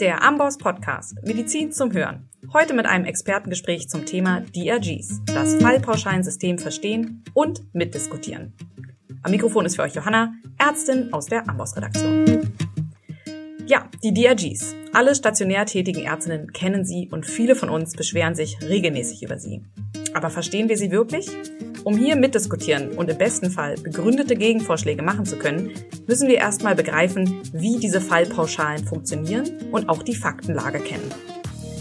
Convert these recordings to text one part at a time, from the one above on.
Der Amboss Podcast Medizin zum Hören. Heute mit einem Expertengespräch zum Thema DRGs, das Fallpauschalensystem verstehen und mitdiskutieren. Am Mikrofon ist für euch Johanna, Ärztin aus der Amboss Redaktion. Ja, die DRGs. Alle stationär tätigen Ärztinnen kennen sie und viele von uns beschweren sich regelmäßig über sie. Aber verstehen wir sie wirklich? Um hier mitdiskutieren und im besten Fall begründete Gegenvorschläge machen zu können, müssen wir erstmal begreifen, wie diese Fallpauschalen funktionieren und auch die Faktenlage kennen.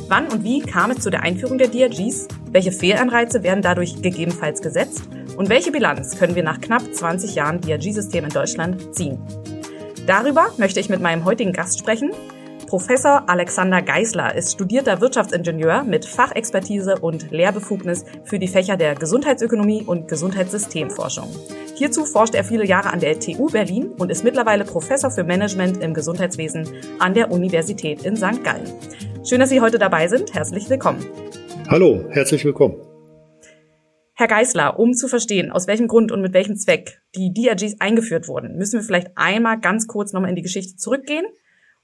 Wann und wie kam es zu der Einführung der DRGs? Welche Fehlanreize werden dadurch gegebenenfalls gesetzt? Und welche Bilanz können wir nach knapp 20 Jahren DRG-System in Deutschland ziehen? Darüber möchte ich mit meinem heutigen Gast sprechen, Professor Alexander Geisler ist studierter Wirtschaftsingenieur mit Fachexpertise und Lehrbefugnis für die Fächer der Gesundheitsökonomie und Gesundheitssystemforschung. Hierzu forscht er viele Jahre an der TU Berlin und ist mittlerweile Professor für Management im Gesundheitswesen an der Universität in St. Gallen. Schön, dass Sie heute dabei sind. Herzlich willkommen. Hallo, herzlich willkommen. Herr Geisler, um zu verstehen, aus welchem Grund und mit welchem Zweck die DRGs eingeführt wurden, müssen wir vielleicht einmal ganz kurz nochmal in die Geschichte zurückgehen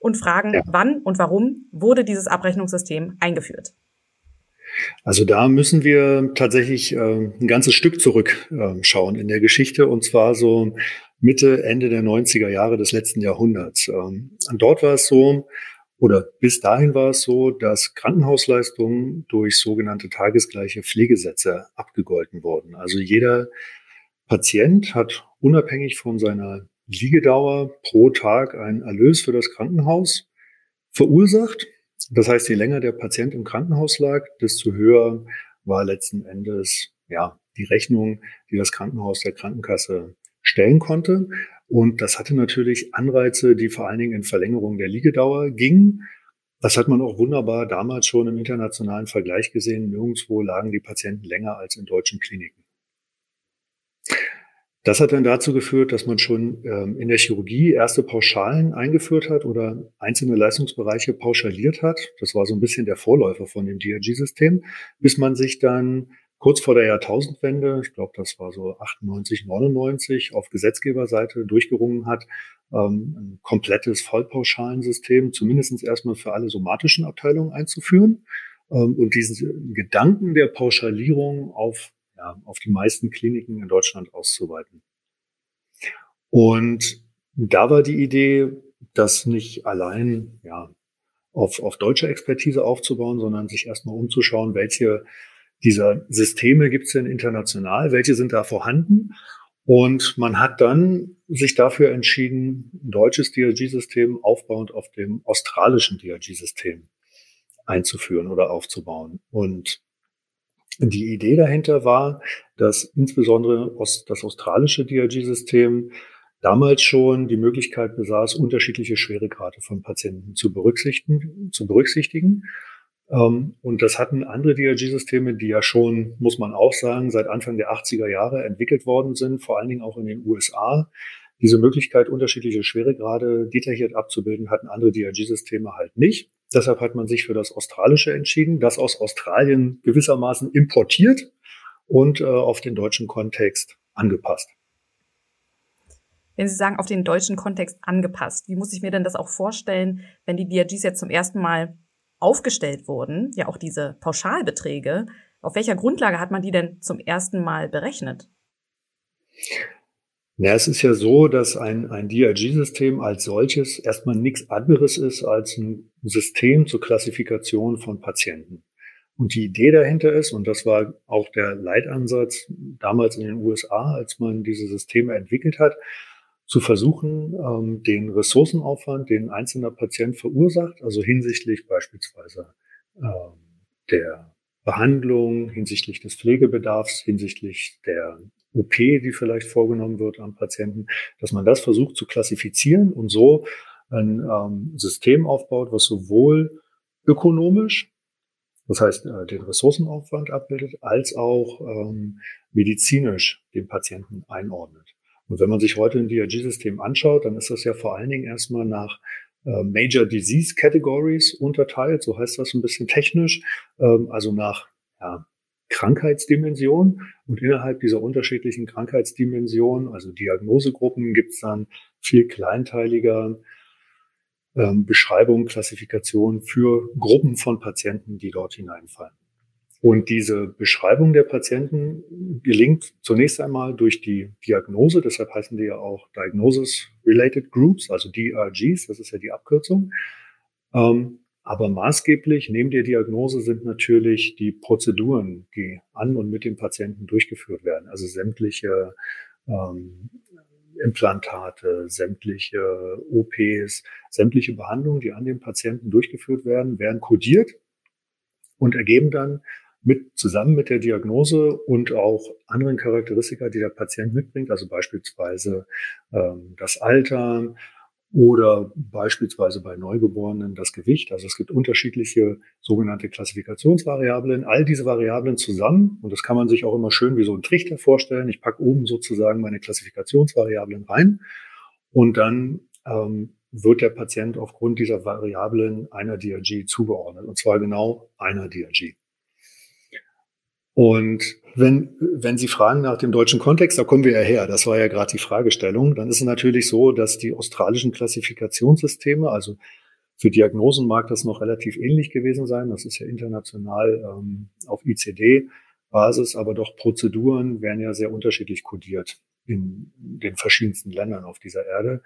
und fragen, ja. wann und warum wurde dieses Abrechnungssystem eingeführt? Also da müssen wir tatsächlich äh, ein ganzes Stück zurückschauen äh, in der Geschichte und zwar so Mitte, Ende der 90er Jahre des letzten Jahrhunderts. Ähm, und dort war es so, oder bis dahin war es so, dass Krankenhausleistungen durch sogenannte tagesgleiche Pflegesätze abgegolten wurden. Also jeder Patient hat unabhängig von seiner Liegedauer pro Tag einen Erlös für das Krankenhaus verursacht. Das heißt, je länger der Patient im Krankenhaus lag, desto höher war letzten Endes ja die Rechnung, die das Krankenhaus der Krankenkasse stellen konnte. Und das hatte natürlich Anreize, die vor allen Dingen in Verlängerung der Liegedauer gingen. Das hat man auch wunderbar damals schon im internationalen Vergleich gesehen. Nirgendwo lagen die Patienten länger als in deutschen Kliniken. Das hat dann dazu geführt, dass man schon ähm, in der Chirurgie erste Pauschalen eingeführt hat oder einzelne Leistungsbereiche pauschaliert hat. Das war so ein bisschen der Vorläufer von dem DRG-System, bis man sich dann kurz vor der Jahrtausendwende, ich glaube, das war so 98, 99, auf Gesetzgeberseite durchgerungen hat, ähm, ein komplettes Vollpauschalensystem, zumindest erstmal für alle somatischen Abteilungen einzuführen ähm, und diesen Gedanken der Pauschalierung auf ja, auf die meisten Kliniken in Deutschland auszuweiten. Und da war die Idee, das nicht allein ja, auf, auf deutsche Expertise aufzubauen, sondern sich erstmal umzuschauen, welche dieser Systeme gibt es denn international, welche sind da vorhanden. Und man hat dann sich dafür entschieden, ein deutsches DRG-System aufbauend auf dem australischen DRG-System einzuführen oder aufzubauen. Und die Idee dahinter war, dass insbesondere das australische DRG-System damals schon die Möglichkeit besaß, unterschiedliche Schweregrade von Patienten zu berücksichtigen. Zu berücksichtigen. Ähm, und das hatten andere DRG-Systeme, die ja schon, muss man auch sagen, seit Anfang der 80er Jahre entwickelt worden sind, vor allen Dingen auch in den USA. Diese Möglichkeit, unterschiedliche Schweregrade detailliert abzubilden, hatten andere DRG-Systeme halt nicht. Deshalb hat man sich für das Australische entschieden, das aus Australien gewissermaßen importiert und äh, auf den deutschen Kontext angepasst. Wenn Sie sagen, auf den deutschen Kontext angepasst, wie muss ich mir denn das auch vorstellen, wenn die DRGs jetzt zum ersten Mal aufgestellt wurden, ja auch diese Pauschalbeträge, auf welcher Grundlage hat man die denn zum ersten Mal berechnet? Na, es ist ja so, dass ein, ein DRG-System als solches erstmal nichts anderes ist als ein System zur Klassifikation von Patienten. Und die Idee dahinter ist, und das war auch der Leitansatz damals in den USA, als man diese Systeme entwickelt hat, zu versuchen, ähm, den Ressourcenaufwand, den ein einzelner Patient verursacht, also hinsichtlich beispielsweise ähm, der Behandlung, hinsichtlich des Pflegebedarfs, hinsichtlich der OP, die vielleicht vorgenommen wird am Patienten, dass man das versucht zu klassifizieren und so ein ähm, System aufbaut, was sowohl ökonomisch, das heißt äh, den Ressourcenaufwand abbildet, als auch ähm, medizinisch den Patienten einordnet. Und wenn man sich heute ein DRG-System anschaut, dann ist das ja vor allen Dingen erstmal nach äh, Major Disease Categories unterteilt, so heißt das ein bisschen technisch, ähm, also nach ja, Krankheitsdimension. Und innerhalb dieser unterschiedlichen Krankheitsdimensionen, also Diagnosegruppen, gibt es dann viel kleinteiliger ähm, Beschreibung, Klassifikation für Gruppen von Patienten, die dort hineinfallen. Und diese Beschreibung der Patienten gelingt zunächst einmal durch die Diagnose, deshalb heißen die ja auch Diagnosis-Related Groups, also DRGs, das ist ja die Abkürzung. Ähm, aber maßgeblich neben der Diagnose sind natürlich die Prozeduren, die an und mit dem Patienten durchgeführt werden. Also sämtliche ähm, Implantate, sämtliche OPs, sämtliche Behandlungen, die an dem Patienten durchgeführt werden, werden kodiert und ergeben dann mit, zusammen mit der Diagnose und auch anderen Charakteristika, die der Patient mitbringt, also beispielsweise ähm, das Alter oder beispielsweise bei Neugeborenen das Gewicht. Also es gibt unterschiedliche sogenannte Klassifikationsvariablen. All diese Variablen zusammen, und das kann man sich auch immer schön wie so ein Trichter vorstellen. Ich packe oben sozusagen meine Klassifikationsvariablen rein und dann ähm, wird der Patient aufgrund dieser Variablen einer DRG zugeordnet, und zwar genau einer DRG. Und wenn, wenn Sie fragen nach dem deutschen Kontext, da kommen wir ja her, das war ja gerade die Fragestellung, dann ist es natürlich so, dass die australischen Klassifikationssysteme, also für Diagnosen mag das noch relativ ähnlich gewesen sein, das ist ja international ähm, auf ICD-Basis, aber doch Prozeduren werden ja sehr unterschiedlich kodiert in den verschiedensten Ländern auf dieser Erde.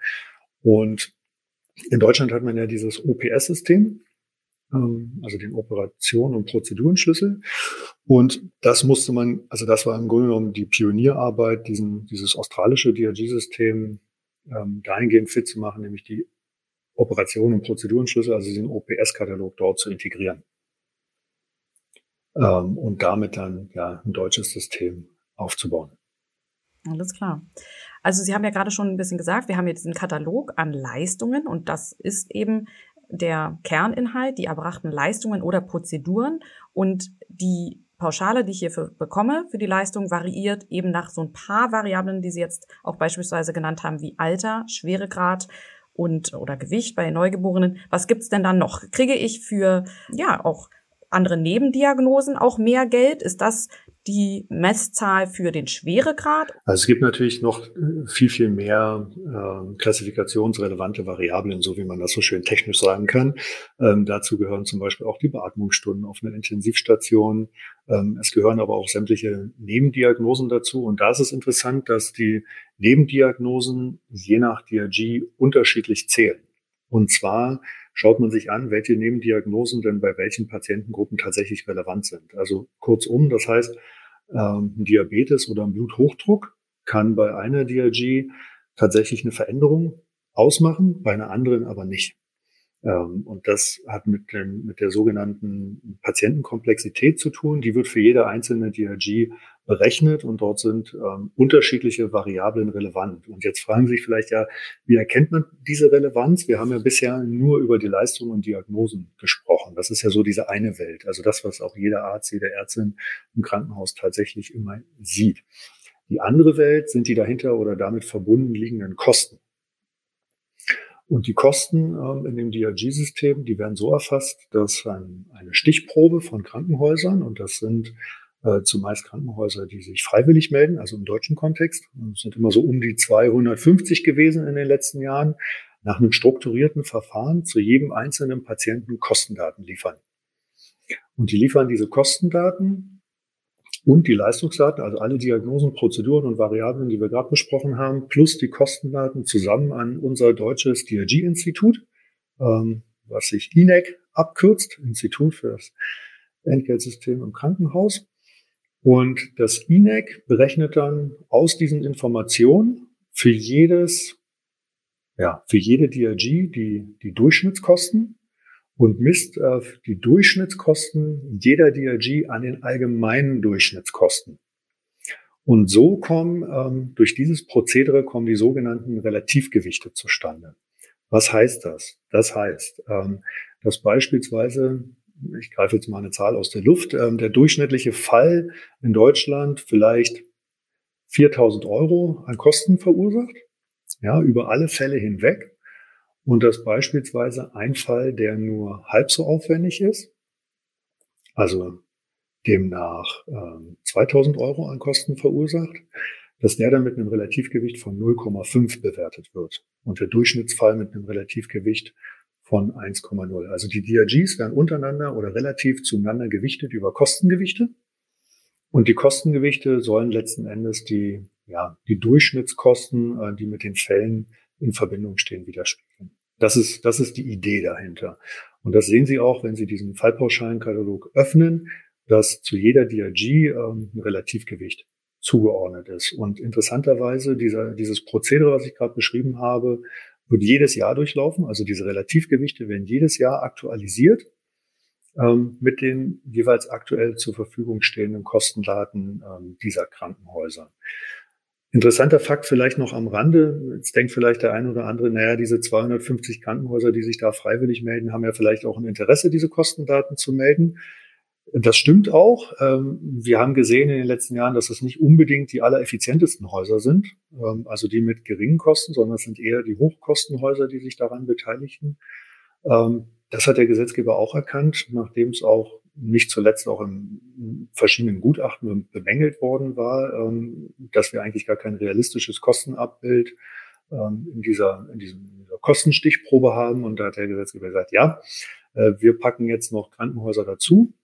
Und in Deutschland hat man ja dieses OPS-System, also den Operation- und Prozedurenschlüssel. Und das musste man, also das war im Grunde genommen die Pionierarbeit, diesen, dieses australische DRG-System ähm, dahingehend fit zu machen, nämlich die Operation- und Prozedurenschlüssel, also den OPS-Katalog dort zu integrieren. Ähm, und damit dann ja ein deutsches System aufzubauen. Alles klar. Also Sie haben ja gerade schon ein bisschen gesagt, wir haben jetzt einen Katalog an Leistungen und das ist eben der Kerninhalt, die erbrachten Leistungen oder Prozeduren und die Pauschale, die ich hierfür bekomme für die Leistung, variiert eben nach so ein paar Variablen, die Sie jetzt auch beispielsweise genannt haben, wie Alter, Schweregrad und oder Gewicht bei Neugeborenen. Was gibt's denn dann noch? Kriege ich für ja auch andere Nebendiagnosen auch mehr Geld? Ist das die Messzahl für den Schweregrad? Also es gibt natürlich noch äh, viel, viel mehr äh, klassifikationsrelevante Variablen, so wie man das so schön technisch sagen kann. Ähm, dazu gehören zum Beispiel auch die Beatmungsstunden auf einer Intensivstation. Ähm, es gehören aber auch sämtliche Nebendiagnosen dazu. Und da ist es interessant, dass die Nebendiagnosen je nach DRG unterschiedlich zählen. Und zwar schaut man sich an, welche Nebendiagnosen denn bei welchen Patientengruppen tatsächlich relevant sind. Also kurzum, das heißt, ähm, Diabetes oder ein Bluthochdruck kann bei einer DRG tatsächlich eine Veränderung ausmachen, bei einer anderen aber nicht. Ähm, und das hat mit, dem, mit der sogenannten Patientenkomplexität zu tun. Die wird für jede einzelne DRG berechnet und dort sind ähm, unterschiedliche Variablen relevant. Und jetzt fragen Sie sich vielleicht ja, wie erkennt man diese Relevanz? Wir haben ja bisher nur über die Leistungen und Diagnosen gesprochen. Das ist ja so diese eine Welt, also das, was auch jeder Arzt, jede Ärztin im Krankenhaus tatsächlich immer sieht. Die andere Welt sind die dahinter oder damit verbunden liegenden Kosten. Und die Kosten ähm, in dem DRG-System, die werden so erfasst, dass ein, eine Stichprobe von Krankenhäusern, und das sind äh, zumeist Krankenhäuser, die sich freiwillig melden, also im deutschen Kontext, es sind immer so um die 250 gewesen in den letzten Jahren, nach einem strukturierten Verfahren zu jedem einzelnen Patienten Kostendaten liefern. Und die liefern diese Kostendaten und die Leistungsdaten, also alle Diagnosen, Prozeduren und Variablen, die wir gerade besprochen haben, plus die Kostendaten zusammen an unser deutsches DRG-Institut, ähm, was sich INEC abkürzt, Institut für das Entgeltsystem im Krankenhaus. Und das INEC berechnet dann aus diesen Informationen für jedes, ja, für jede DRG die, die Durchschnittskosten und misst äh, die Durchschnittskosten jeder DRG an den allgemeinen Durchschnittskosten. Und so kommen ähm, durch dieses Prozedere kommen die sogenannten Relativgewichte zustande. Was heißt das? Das heißt, ähm, dass beispielsweise, ich greife jetzt mal eine Zahl aus der Luft, ähm, der durchschnittliche Fall in Deutschland vielleicht 4000 Euro an Kosten verursacht, ja, über alle Fälle hinweg. Und dass beispielsweise ein Fall, der nur halb so aufwendig ist, also demnach äh, 2000 Euro an Kosten verursacht, dass der dann mit einem Relativgewicht von 0,5 bewertet wird und der Durchschnittsfall mit einem Relativgewicht von 1,0. Also die DRGs werden untereinander oder relativ zueinander gewichtet über Kostengewichte. Und die Kostengewichte sollen letzten Endes die, ja, die Durchschnittskosten, äh, die mit den Fällen in Verbindung stehen, widerspiegeln. Das ist, das ist die Idee dahinter. Und das sehen Sie auch, wenn Sie diesen Fallpauschalenkatalog öffnen, dass zu jeder DRG ähm, ein Relativgewicht zugeordnet ist. Und interessanterweise, dieser, dieses Prozedere, was ich gerade beschrieben habe, wird jedes Jahr durchlaufen. Also diese Relativgewichte werden jedes Jahr aktualisiert ähm, mit den jeweils aktuell zur Verfügung stehenden Kostendaten ähm, dieser Krankenhäuser. Interessanter Fakt vielleicht noch am Rande. Jetzt denkt vielleicht der eine oder andere, naja, diese 250 Krankenhäuser, die sich da freiwillig melden, haben ja vielleicht auch ein Interesse, diese Kostendaten zu melden. Das stimmt auch. Ähm, wir haben gesehen in den letzten Jahren, dass es nicht unbedingt die allereffizientesten Häuser sind, ähm, also die mit geringen Kosten, sondern es sind eher die Hochkostenhäuser, die sich daran beteiligen. Ähm, das hat der Gesetzgeber auch erkannt, nachdem es auch nicht zuletzt auch in verschiedenen Gutachten bemängelt worden war, dass wir eigentlich gar kein realistisches Kostenabbild in dieser, in diesem, Kostenstichprobe haben. Und da hat der Gesetzgeber gesagt, ja, äh, wir packen jetzt noch Krankenhäuser dazu,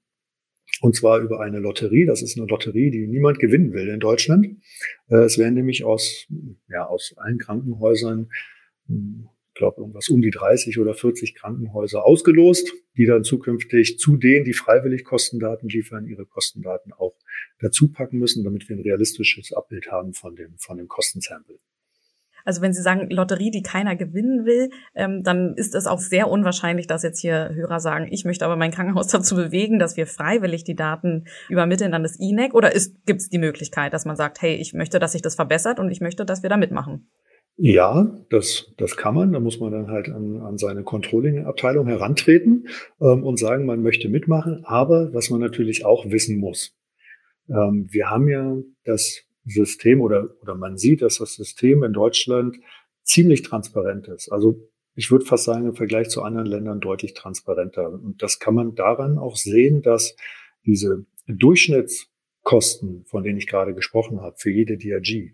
und zwar über eine Lotterie. Das ist eine Lotterie, die niemand gewinnen will in Deutschland. Äh, es werden nämlich aus, ja, aus allen Krankenhäusern, hm, ich glaube, irgendwas um die 30 oder 40 Krankenhäuser ausgelost, die dann zukünftig zu denen, die freiwillig Kostendaten liefern, ihre Kostendaten auch dazu packen müssen, damit wir ein realistisches Abbild haben von dem, von dem Kostensample. Also wenn Sie sagen Lotterie, die keiner gewinnen will, ähm, dann ist es auch sehr unwahrscheinlich, dass jetzt hier Hörer sagen, ich möchte aber mein Krankenhaus dazu bewegen, dass wir freiwillig die Daten übermitteln an das INEC. Oder gibt es die Möglichkeit, dass man sagt, hey, ich möchte, dass sich das verbessert und ich möchte, dass wir da mitmachen? Ja, das, das kann man. Da muss man dann halt an, an seine Controlling-Abteilung herantreten ähm, und sagen, man möchte mitmachen. Aber was man natürlich auch wissen muss, ähm, wir haben ja das System oder, oder man sieht, dass das System in Deutschland ziemlich transparent ist. Also ich würde fast sagen, im Vergleich zu anderen Ländern deutlich transparenter. Und das kann man daran auch sehen, dass diese Durchschnittskosten, von denen ich gerade gesprochen habe, für jede DRG,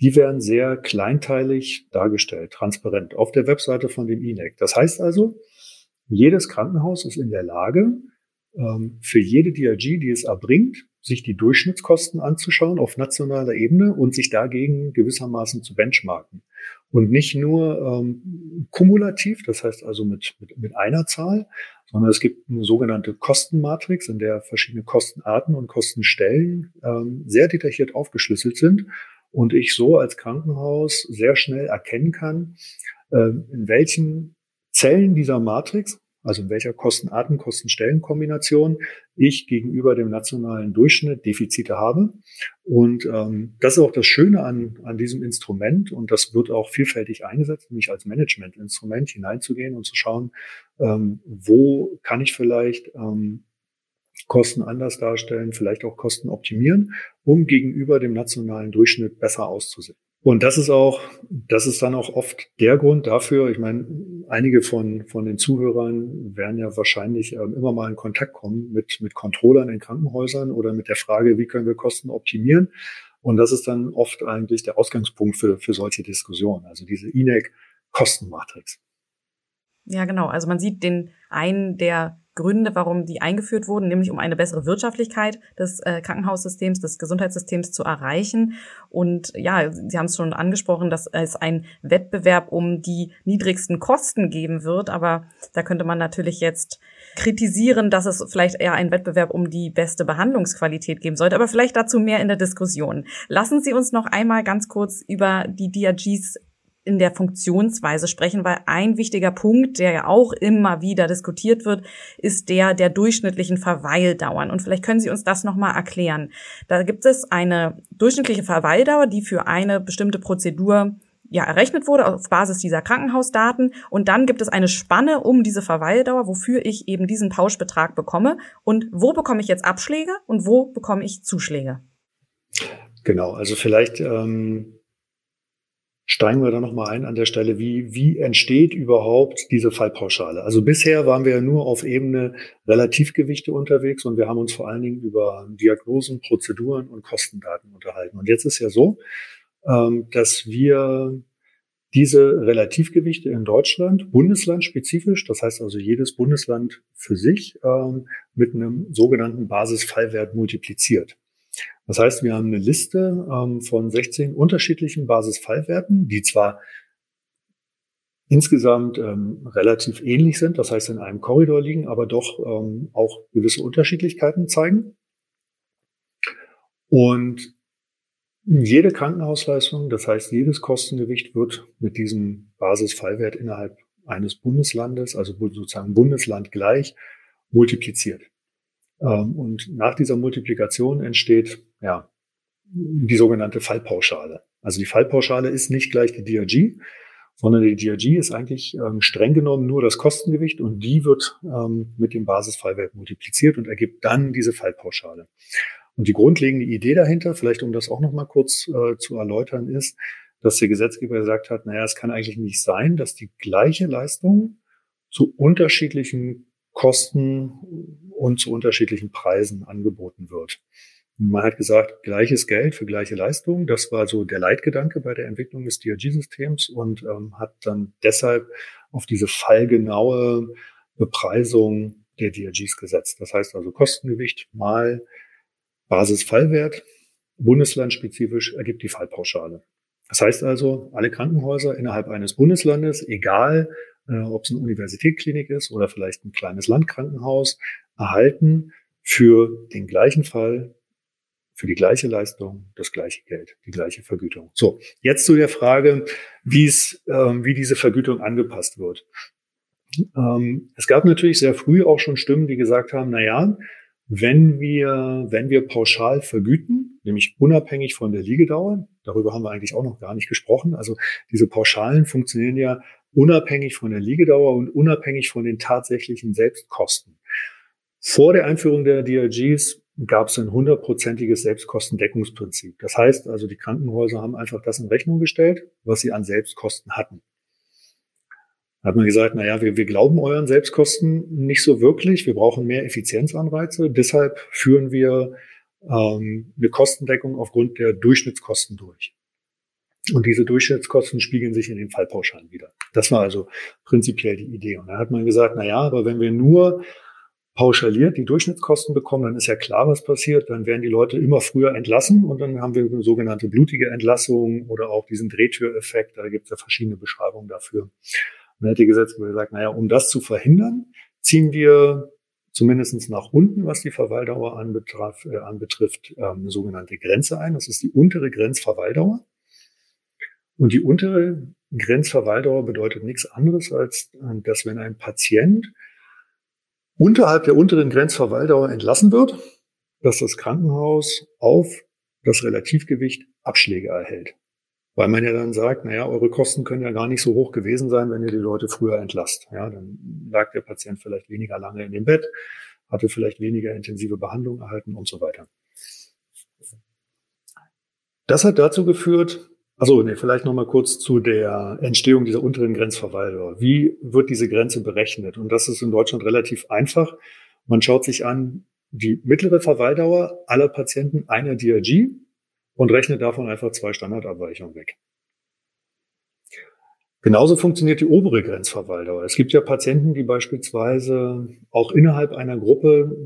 die werden sehr kleinteilig dargestellt, transparent auf der Webseite von dem INEC. Das heißt also, jedes Krankenhaus ist in der Lage, ähm, für jede DRG, die es erbringt, sich die Durchschnittskosten anzuschauen auf nationaler Ebene und sich dagegen gewissermaßen zu benchmarken. Und nicht nur ähm, kumulativ, das heißt also mit, mit, mit einer Zahl, sondern es gibt eine sogenannte Kostenmatrix, in der verschiedene Kostenarten und Kostenstellen ähm, sehr detailliert aufgeschlüsselt sind und ich so als Krankenhaus sehr schnell erkennen kann, äh, in welchen Zellen dieser Matrix also in welcher Kostenarten, Kostenstellenkombination ich gegenüber dem nationalen Durchschnitt Defizite habe. Und ähm, das ist auch das Schöne an, an diesem Instrument und das wird auch vielfältig eingesetzt, nämlich als Managementinstrument hineinzugehen und zu schauen, ähm, wo kann ich vielleicht ähm, Kosten anders darstellen, vielleicht auch Kosten optimieren, um gegenüber dem nationalen Durchschnitt besser auszusehen. Und das ist auch, das ist dann auch oft der Grund dafür. Ich meine, einige von, von den Zuhörern werden ja wahrscheinlich ähm, immer mal in Kontakt kommen mit, mit Controllern in Krankenhäusern oder mit der Frage, wie können wir Kosten optimieren? Und das ist dann oft eigentlich der Ausgangspunkt für, für solche Diskussionen. Also diese INEC-Kostenmatrix. Ja, genau. Also man sieht den einen der Gründe, warum die eingeführt wurden, nämlich um eine bessere Wirtschaftlichkeit des äh, Krankenhaussystems, des Gesundheitssystems zu erreichen. Und ja, Sie haben es schon angesprochen, dass es ein Wettbewerb um die niedrigsten Kosten geben wird. Aber da könnte man natürlich jetzt kritisieren, dass es vielleicht eher ein Wettbewerb um die beste Behandlungsqualität geben sollte. Aber vielleicht dazu mehr in der Diskussion. Lassen Sie uns noch einmal ganz kurz über die DRGs in der Funktionsweise sprechen, weil ein wichtiger Punkt, der ja auch immer wieder diskutiert wird, ist der der durchschnittlichen Verweildauern. Und vielleicht können Sie uns das nochmal erklären. Da gibt es eine durchschnittliche Verweildauer, die für eine bestimmte Prozedur ja, errechnet wurde auf Basis dieser Krankenhausdaten. Und dann gibt es eine Spanne um diese Verweildauer, wofür ich eben diesen Pauschbetrag bekomme. Und wo bekomme ich jetzt Abschläge und wo bekomme ich Zuschläge? Genau, also vielleicht ähm, steigen wir da nochmal ein an der Stelle, wie, wie entsteht überhaupt diese Fallpauschale? Also bisher waren wir ja nur auf Ebene Relativgewichte unterwegs und wir haben uns vor allen Dingen über Diagnosen, Prozeduren und Kostendaten unterhalten. Und jetzt ist ja so, ähm, dass wir diese Relativgewichte in Deutschland bundeslandspezifisch, das heißt also jedes Bundesland für sich, ähm, mit einem sogenannten Basisfallwert multipliziert. Das heißt, wir haben eine Liste ähm, von 16 unterschiedlichen Basisfallwerten, die zwar insgesamt ähm, relativ ähnlich sind, das heißt in einem Korridor liegen, aber doch ähm, auch gewisse Unterschiedlichkeiten zeigen. Und jede Krankenhausleistung, das heißt jedes Kostengewicht wird mit diesem Basisfallwert innerhalb eines Bundeslandes, also sozusagen Bundesland gleich, multipliziert. Ähm, und nach dieser Multiplikation entsteht ja die sogenannte Fallpauschale. Also die Fallpauschale ist nicht gleich die DRG, sondern die DRG ist eigentlich ähm, streng genommen nur das Kostengewicht und die wird ähm, mit dem Basisfallwert multipliziert und ergibt dann diese Fallpauschale. Und die grundlegende Idee dahinter, vielleicht um das auch noch mal kurz äh, zu erläutern, ist, dass der Gesetzgeber gesagt hat, naja, es kann eigentlich nicht sein, dass die gleiche Leistung zu unterschiedlichen Kosten und zu unterschiedlichen Preisen angeboten wird. Man hat gesagt, gleiches Geld für gleiche Leistung. Das war so der Leitgedanke bei der Entwicklung des DRG-Systems und ähm, hat dann deshalb auf diese fallgenaue Bepreisung der DRGs gesetzt. Das heißt also Kostengewicht mal Basisfallwert, bundeslandspezifisch ergibt die Fallpauschale. Das heißt also, alle Krankenhäuser innerhalb eines Bundeslandes, egal äh, ob es eine Universitätsklinik ist oder vielleicht ein kleines Landkrankenhaus, erhalten für den gleichen Fall für die gleiche Leistung das gleiche Geld, die gleiche Vergütung. So, jetzt zu der Frage, wie es, ähm, wie diese Vergütung angepasst wird. Ähm, es gab natürlich sehr früh auch schon Stimmen, die gesagt haben, na ja, wenn wir, wenn wir pauschal vergüten, nämlich unabhängig von der Liegedauer, darüber haben wir eigentlich auch noch gar nicht gesprochen. Also diese Pauschalen funktionieren ja unabhängig von der Liegedauer und unabhängig von den tatsächlichen Selbstkosten. Vor der Einführung der DRGs gab es ein hundertprozentiges Selbstkostendeckungsprinzip. Das heißt also, die Krankenhäuser haben einfach das in Rechnung gestellt, was sie an Selbstkosten hatten. Da hat man gesagt, na ja, wir, wir glauben euren Selbstkosten nicht so wirklich. Wir brauchen mehr Effizienzanreize. Deshalb führen wir ähm, eine Kostendeckung aufgrund der Durchschnittskosten durch. Und diese Durchschnittskosten spiegeln sich in den Fallpauschalen wieder. Das war also prinzipiell die Idee. Und da hat man gesagt, na ja, aber wenn wir nur pauschaliert die Durchschnittskosten bekommen, dann ist ja klar, was passiert. Dann werden die Leute immer früher entlassen und dann haben wir eine sogenannte blutige Entlassung oder auch diesen Drehtüreffekt. Da gibt es ja verschiedene Beschreibungen dafür. Und dann hat die Gesetzgeber gesagt, naja, um das zu verhindern, ziehen wir zumindest nach unten, was die Verweildauer anbetraf, äh, anbetrifft, äh, eine sogenannte Grenze ein. Das ist die untere Grenzverweildauer. Und die untere Grenzverweildauer bedeutet nichts anderes, als äh, dass wenn ein Patient unterhalb der unteren Grenzverweildauer entlassen wird, dass das Krankenhaus auf das Relativgewicht Abschläge erhält. Weil man ja dann sagt, naja, eure Kosten können ja gar nicht so hoch gewesen sein, wenn ihr die Leute früher entlasst. Ja, dann lag der Patient vielleicht weniger lange in dem Bett, hatte vielleicht weniger intensive Behandlung erhalten und so weiter. Das hat dazu geführt, also nee, vielleicht noch mal kurz zu der Entstehung dieser unteren Grenzverweildauer. Wie wird diese Grenze berechnet? Und das ist in Deutschland relativ einfach. Man schaut sich an die mittlere Verweildauer aller Patienten einer DRG und rechnet davon einfach zwei Standardabweichungen weg. Genauso funktioniert die obere Grenzverweildauer. Es gibt ja Patienten, die beispielsweise auch innerhalb einer Gruppe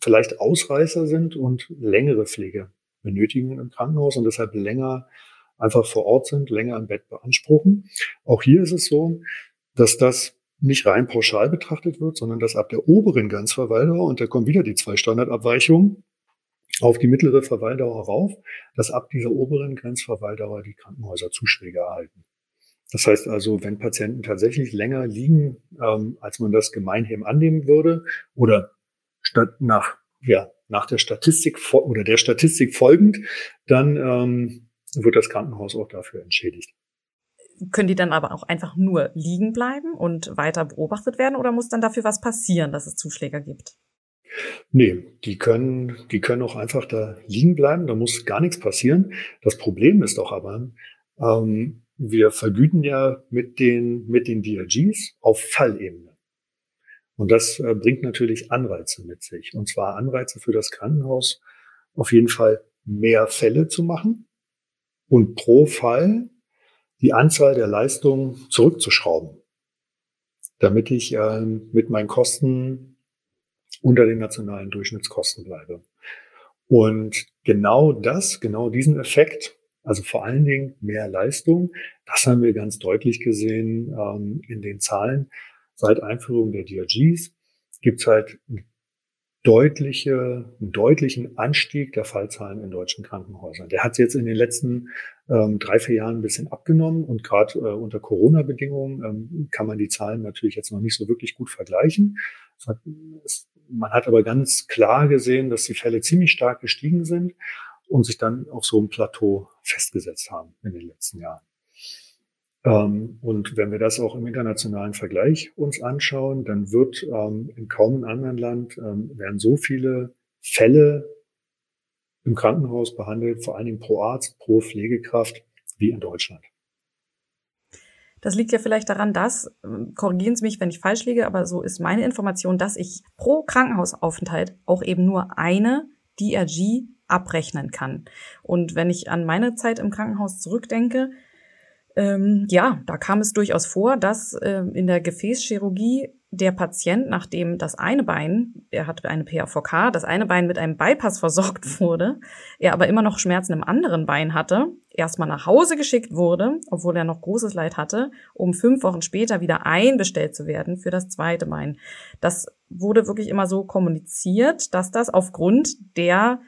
vielleicht Ausreißer sind und längere Pflege benötigen im Krankenhaus und deshalb länger einfach vor Ort sind, länger im Bett beanspruchen. Auch hier ist es so, dass das nicht rein pauschal betrachtet wird, sondern dass ab der oberen Grenzverweildauer, und da kommen wieder die zwei Standardabweichungen, auf die mittlere Verweildauer rauf, dass ab dieser oberen Grenzverweildauer die Krankenhäuser Zuschläge erhalten. Das heißt also, wenn Patienten tatsächlich länger liegen, ähm, als man das gemeinhin annehmen würde, oder statt nach, ja, nach der Statistik oder der Statistik folgend, dann ähm, wird das Krankenhaus auch dafür entschädigt. Können die dann aber auch einfach nur liegen bleiben und weiter beobachtet werden oder muss dann dafür was passieren, dass es Zuschläge gibt? Nee, die können, die können auch einfach da liegen bleiben, da muss gar nichts passieren. Das Problem ist doch aber, ähm, wir vergüten ja mit den, mit den DRGs auf Fallebene. Und das äh, bringt natürlich Anreize mit sich. Und zwar Anreize für das Krankenhaus, auf jeden Fall mehr Fälle zu machen, und pro Fall die Anzahl der Leistungen zurückzuschrauben, damit ich äh, mit meinen Kosten unter den nationalen Durchschnittskosten bleibe. Und genau das, genau diesen Effekt, also vor allen Dingen mehr Leistung, das haben wir ganz deutlich gesehen ähm, in den Zahlen. Seit Einführung der DRGs gibt es halt deutliche, einen deutlichen Anstieg der Fallzahlen in deutschen Krankenhäusern. Der hat jetzt in den letzten ähm, drei, vier Jahren ein bisschen abgenommen und gerade äh, unter Corona-Bedingungen ähm, kann man die Zahlen natürlich jetzt noch nicht so wirklich gut vergleichen. Hat, es, man hat aber ganz klar gesehen, dass die Fälle ziemlich stark gestiegen sind und sich dann auf so einem Plateau festgesetzt haben in den letzten Jahren. Ähm, und wenn wir das auch im internationalen Vergleich uns anschauen, dann wird ähm, in kaum einem anderen Land ähm, werden so viele Fälle im Krankenhaus behandelt, vor allen Dingen pro Arzt, pro Pflegekraft, wie in Deutschland. Das liegt ja vielleicht daran, dass, korrigieren Sie mich, wenn ich falsch liege, aber so ist meine Information, dass ich pro Krankenhausaufenthalt auch eben nur eine DRG abrechnen kann. Und wenn ich an meine Zeit im Krankenhaus zurückdenke, ähm, ja, da kam es durchaus vor, dass äh, in der Gefäßchirurgie der Patient, nachdem das eine Bein, er hatte eine PAVK, das eine Bein mit einem Bypass versorgt wurde, er aber immer noch Schmerzen im anderen Bein hatte, erstmal nach Hause geschickt wurde, obwohl er noch großes Leid hatte, um fünf Wochen später wieder einbestellt zu werden für das zweite Bein. Das wurde wirklich immer so kommuniziert, dass das aufgrund der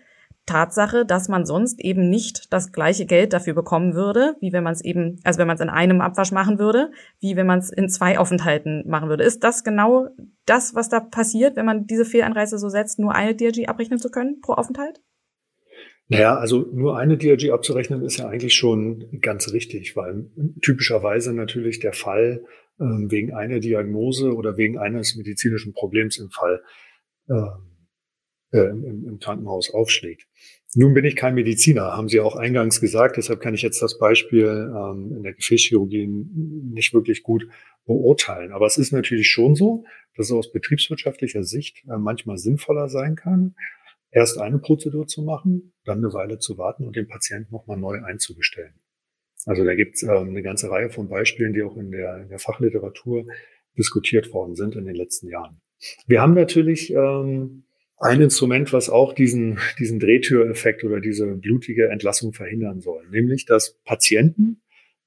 Tatsache, dass man sonst eben nicht das gleiche Geld dafür bekommen würde, wie wenn man es eben, also wenn man es in einem Abwasch machen würde, wie wenn man es in zwei Aufenthalten machen würde. Ist das genau das, was da passiert, wenn man diese Fehleinreise so setzt, nur eine DRG abrechnen zu können pro Aufenthalt? Naja, also nur eine DRG abzurechnen ist ja eigentlich schon ganz richtig, weil typischerweise natürlich der Fall äh, wegen einer Diagnose oder wegen eines medizinischen Problems im Fall äh, äh, im, im Krankenhaus aufschlägt. Nun bin ich kein Mediziner, haben Sie auch eingangs gesagt. Deshalb kann ich jetzt das Beispiel ähm, in der Gefäßchirurgie nicht wirklich gut beurteilen. Aber es ist natürlich schon so, dass es aus betriebswirtschaftlicher Sicht äh, manchmal sinnvoller sein kann, erst eine Prozedur zu machen, dann eine Weile zu warten und den Patienten nochmal neu einzubestellen. Also da gibt es ähm, eine ganze Reihe von Beispielen, die auch in der, in der Fachliteratur diskutiert worden sind in den letzten Jahren. Wir haben natürlich ähm, ein Instrument, was auch diesen, diesen Drehtüreffekt oder diese blutige Entlassung verhindern soll, nämlich dass Patienten,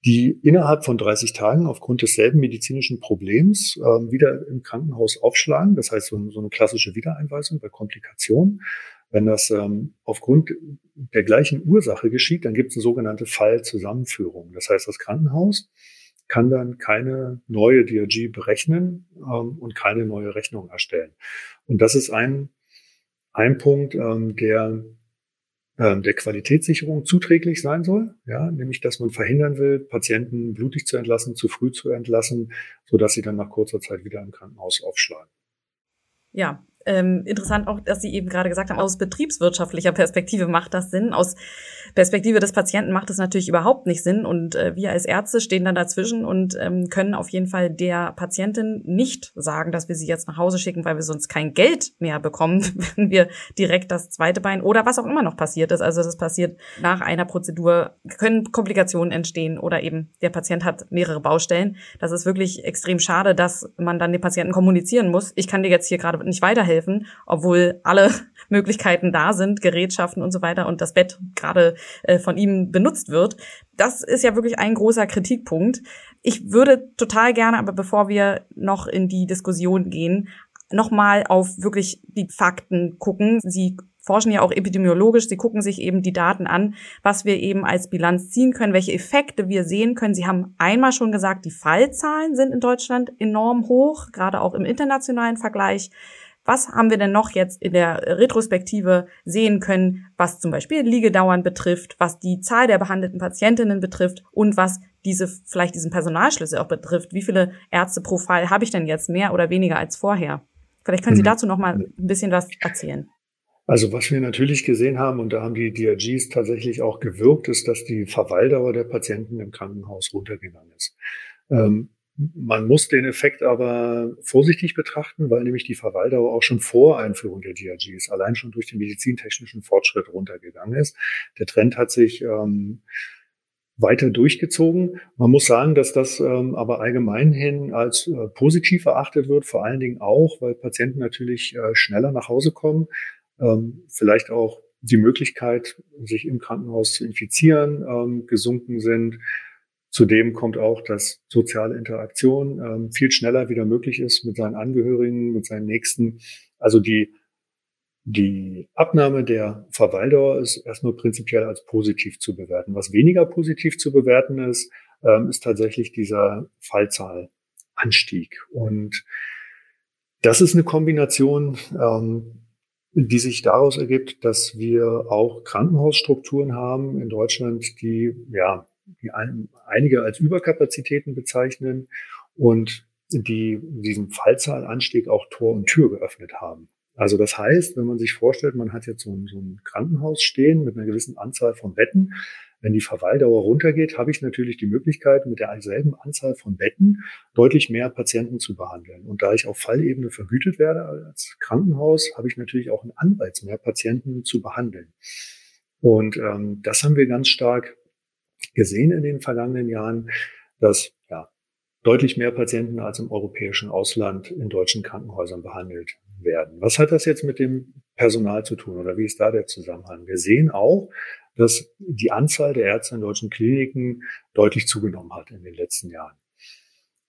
die innerhalb von 30 Tagen aufgrund desselben medizinischen Problems äh, wieder im Krankenhaus aufschlagen, das heißt so, so, eine klassische Wiedereinweisung bei Komplikationen, wenn das ähm, aufgrund der gleichen Ursache geschieht, dann gibt es eine sogenannte Fallzusammenführung. Das heißt, das Krankenhaus kann dann keine neue DRG berechnen ähm, und keine neue Rechnung erstellen. Und das ist ein ein Punkt, ähm, der ähm, der Qualitätssicherung zuträglich sein soll, ja, nämlich dass man verhindern will, Patienten blutig zu entlassen, zu früh zu entlassen, so dass sie dann nach kurzer Zeit wieder im Krankenhaus aufschlagen. Ja, ähm, interessant auch, dass Sie eben gerade gesagt haben, aus betriebswirtschaftlicher Perspektive macht das Sinn. Aus Perspektive des Patienten macht es natürlich überhaupt nicht Sinn. Und äh, wir als Ärzte stehen dann dazwischen und ähm, können auf jeden Fall der Patientin nicht sagen, dass wir sie jetzt nach Hause schicken, weil wir sonst kein Geld mehr bekommen, wenn wir direkt das zweite Bein oder was auch immer noch passiert ist. Also das passiert nach einer Prozedur, können Komplikationen entstehen oder eben der Patient hat mehrere Baustellen. Das ist wirklich extrem schade, dass man dann den Patienten kommunizieren muss. Ich kann dir jetzt hier gerade nicht weiterhelfen helfen, obwohl alle Möglichkeiten da sind, Gerätschaften und so weiter und das Bett gerade äh, von ihm benutzt wird. Das ist ja wirklich ein großer Kritikpunkt. Ich würde total gerne, aber bevor wir noch in die Diskussion gehen, nochmal auf wirklich die Fakten gucken. Sie forschen ja auch epidemiologisch. Sie gucken sich eben die Daten an, was wir eben als Bilanz ziehen können, welche Effekte wir sehen können. Sie haben einmal schon gesagt, die Fallzahlen sind in Deutschland enorm hoch, gerade auch im internationalen Vergleich. Was haben wir denn noch jetzt in der Retrospektive sehen können, was zum Beispiel Liegedauern betrifft, was die Zahl der behandelten Patientinnen betrifft und was diese, vielleicht diesen Personalschlüssel auch betrifft? Wie viele Ärzte pro Fall habe ich denn jetzt mehr oder weniger als vorher? Vielleicht können Sie mhm. dazu noch mal ein bisschen was erzählen. Also was wir natürlich gesehen haben, und da haben die DRGs tatsächlich auch gewirkt, ist, dass die Verweildauer der Patienten im Krankenhaus runtergegangen ist. Ähm, man muss den Effekt aber vorsichtig betrachten, weil nämlich die Verweildauer auch schon vor Einführung der DRGs allein schon durch den medizintechnischen Fortschritt runtergegangen ist. Der Trend hat sich ähm, weiter durchgezogen. Man muss sagen, dass das ähm, aber allgemein hin als äh, positiv erachtet wird, vor allen Dingen auch, weil Patienten natürlich äh, schneller nach Hause kommen, ähm, vielleicht auch die Möglichkeit, sich im Krankenhaus zu infizieren, ähm, gesunken sind. Zudem kommt auch, dass soziale Interaktion ähm, viel schneller wieder möglich ist mit seinen Angehörigen, mit seinen Nächsten. Also die die Abnahme der Verweildauer ist erstmal prinzipiell als positiv zu bewerten. Was weniger positiv zu bewerten ist, ähm, ist tatsächlich dieser Fallzahlanstieg. Und das ist eine Kombination, ähm, die sich daraus ergibt, dass wir auch Krankenhausstrukturen haben in Deutschland, die ja die ein, einige als Überkapazitäten bezeichnen und die diesem Fallzahlanstieg auch Tor und Tür geöffnet haben. Also das heißt, wenn man sich vorstellt, man hat jetzt so ein, so ein Krankenhaus stehen mit einer gewissen Anzahl von Betten, wenn die Verweildauer runtergeht, habe ich natürlich die Möglichkeit, mit derselben Anzahl von Betten deutlich mehr Patienten zu behandeln. Und da ich auf Fallebene vergütet werde als Krankenhaus, habe ich natürlich auch einen Anreiz, mehr Patienten zu behandeln. Und ähm, das haben wir ganz stark gesehen in den vergangenen Jahren, dass ja, deutlich mehr Patienten als im europäischen Ausland in deutschen Krankenhäusern behandelt werden. Was hat das jetzt mit dem Personal zu tun oder wie ist da der Zusammenhang? Wir sehen auch, dass die Anzahl der Ärzte in deutschen Kliniken deutlich zugenommen hat in den letzten Jahren.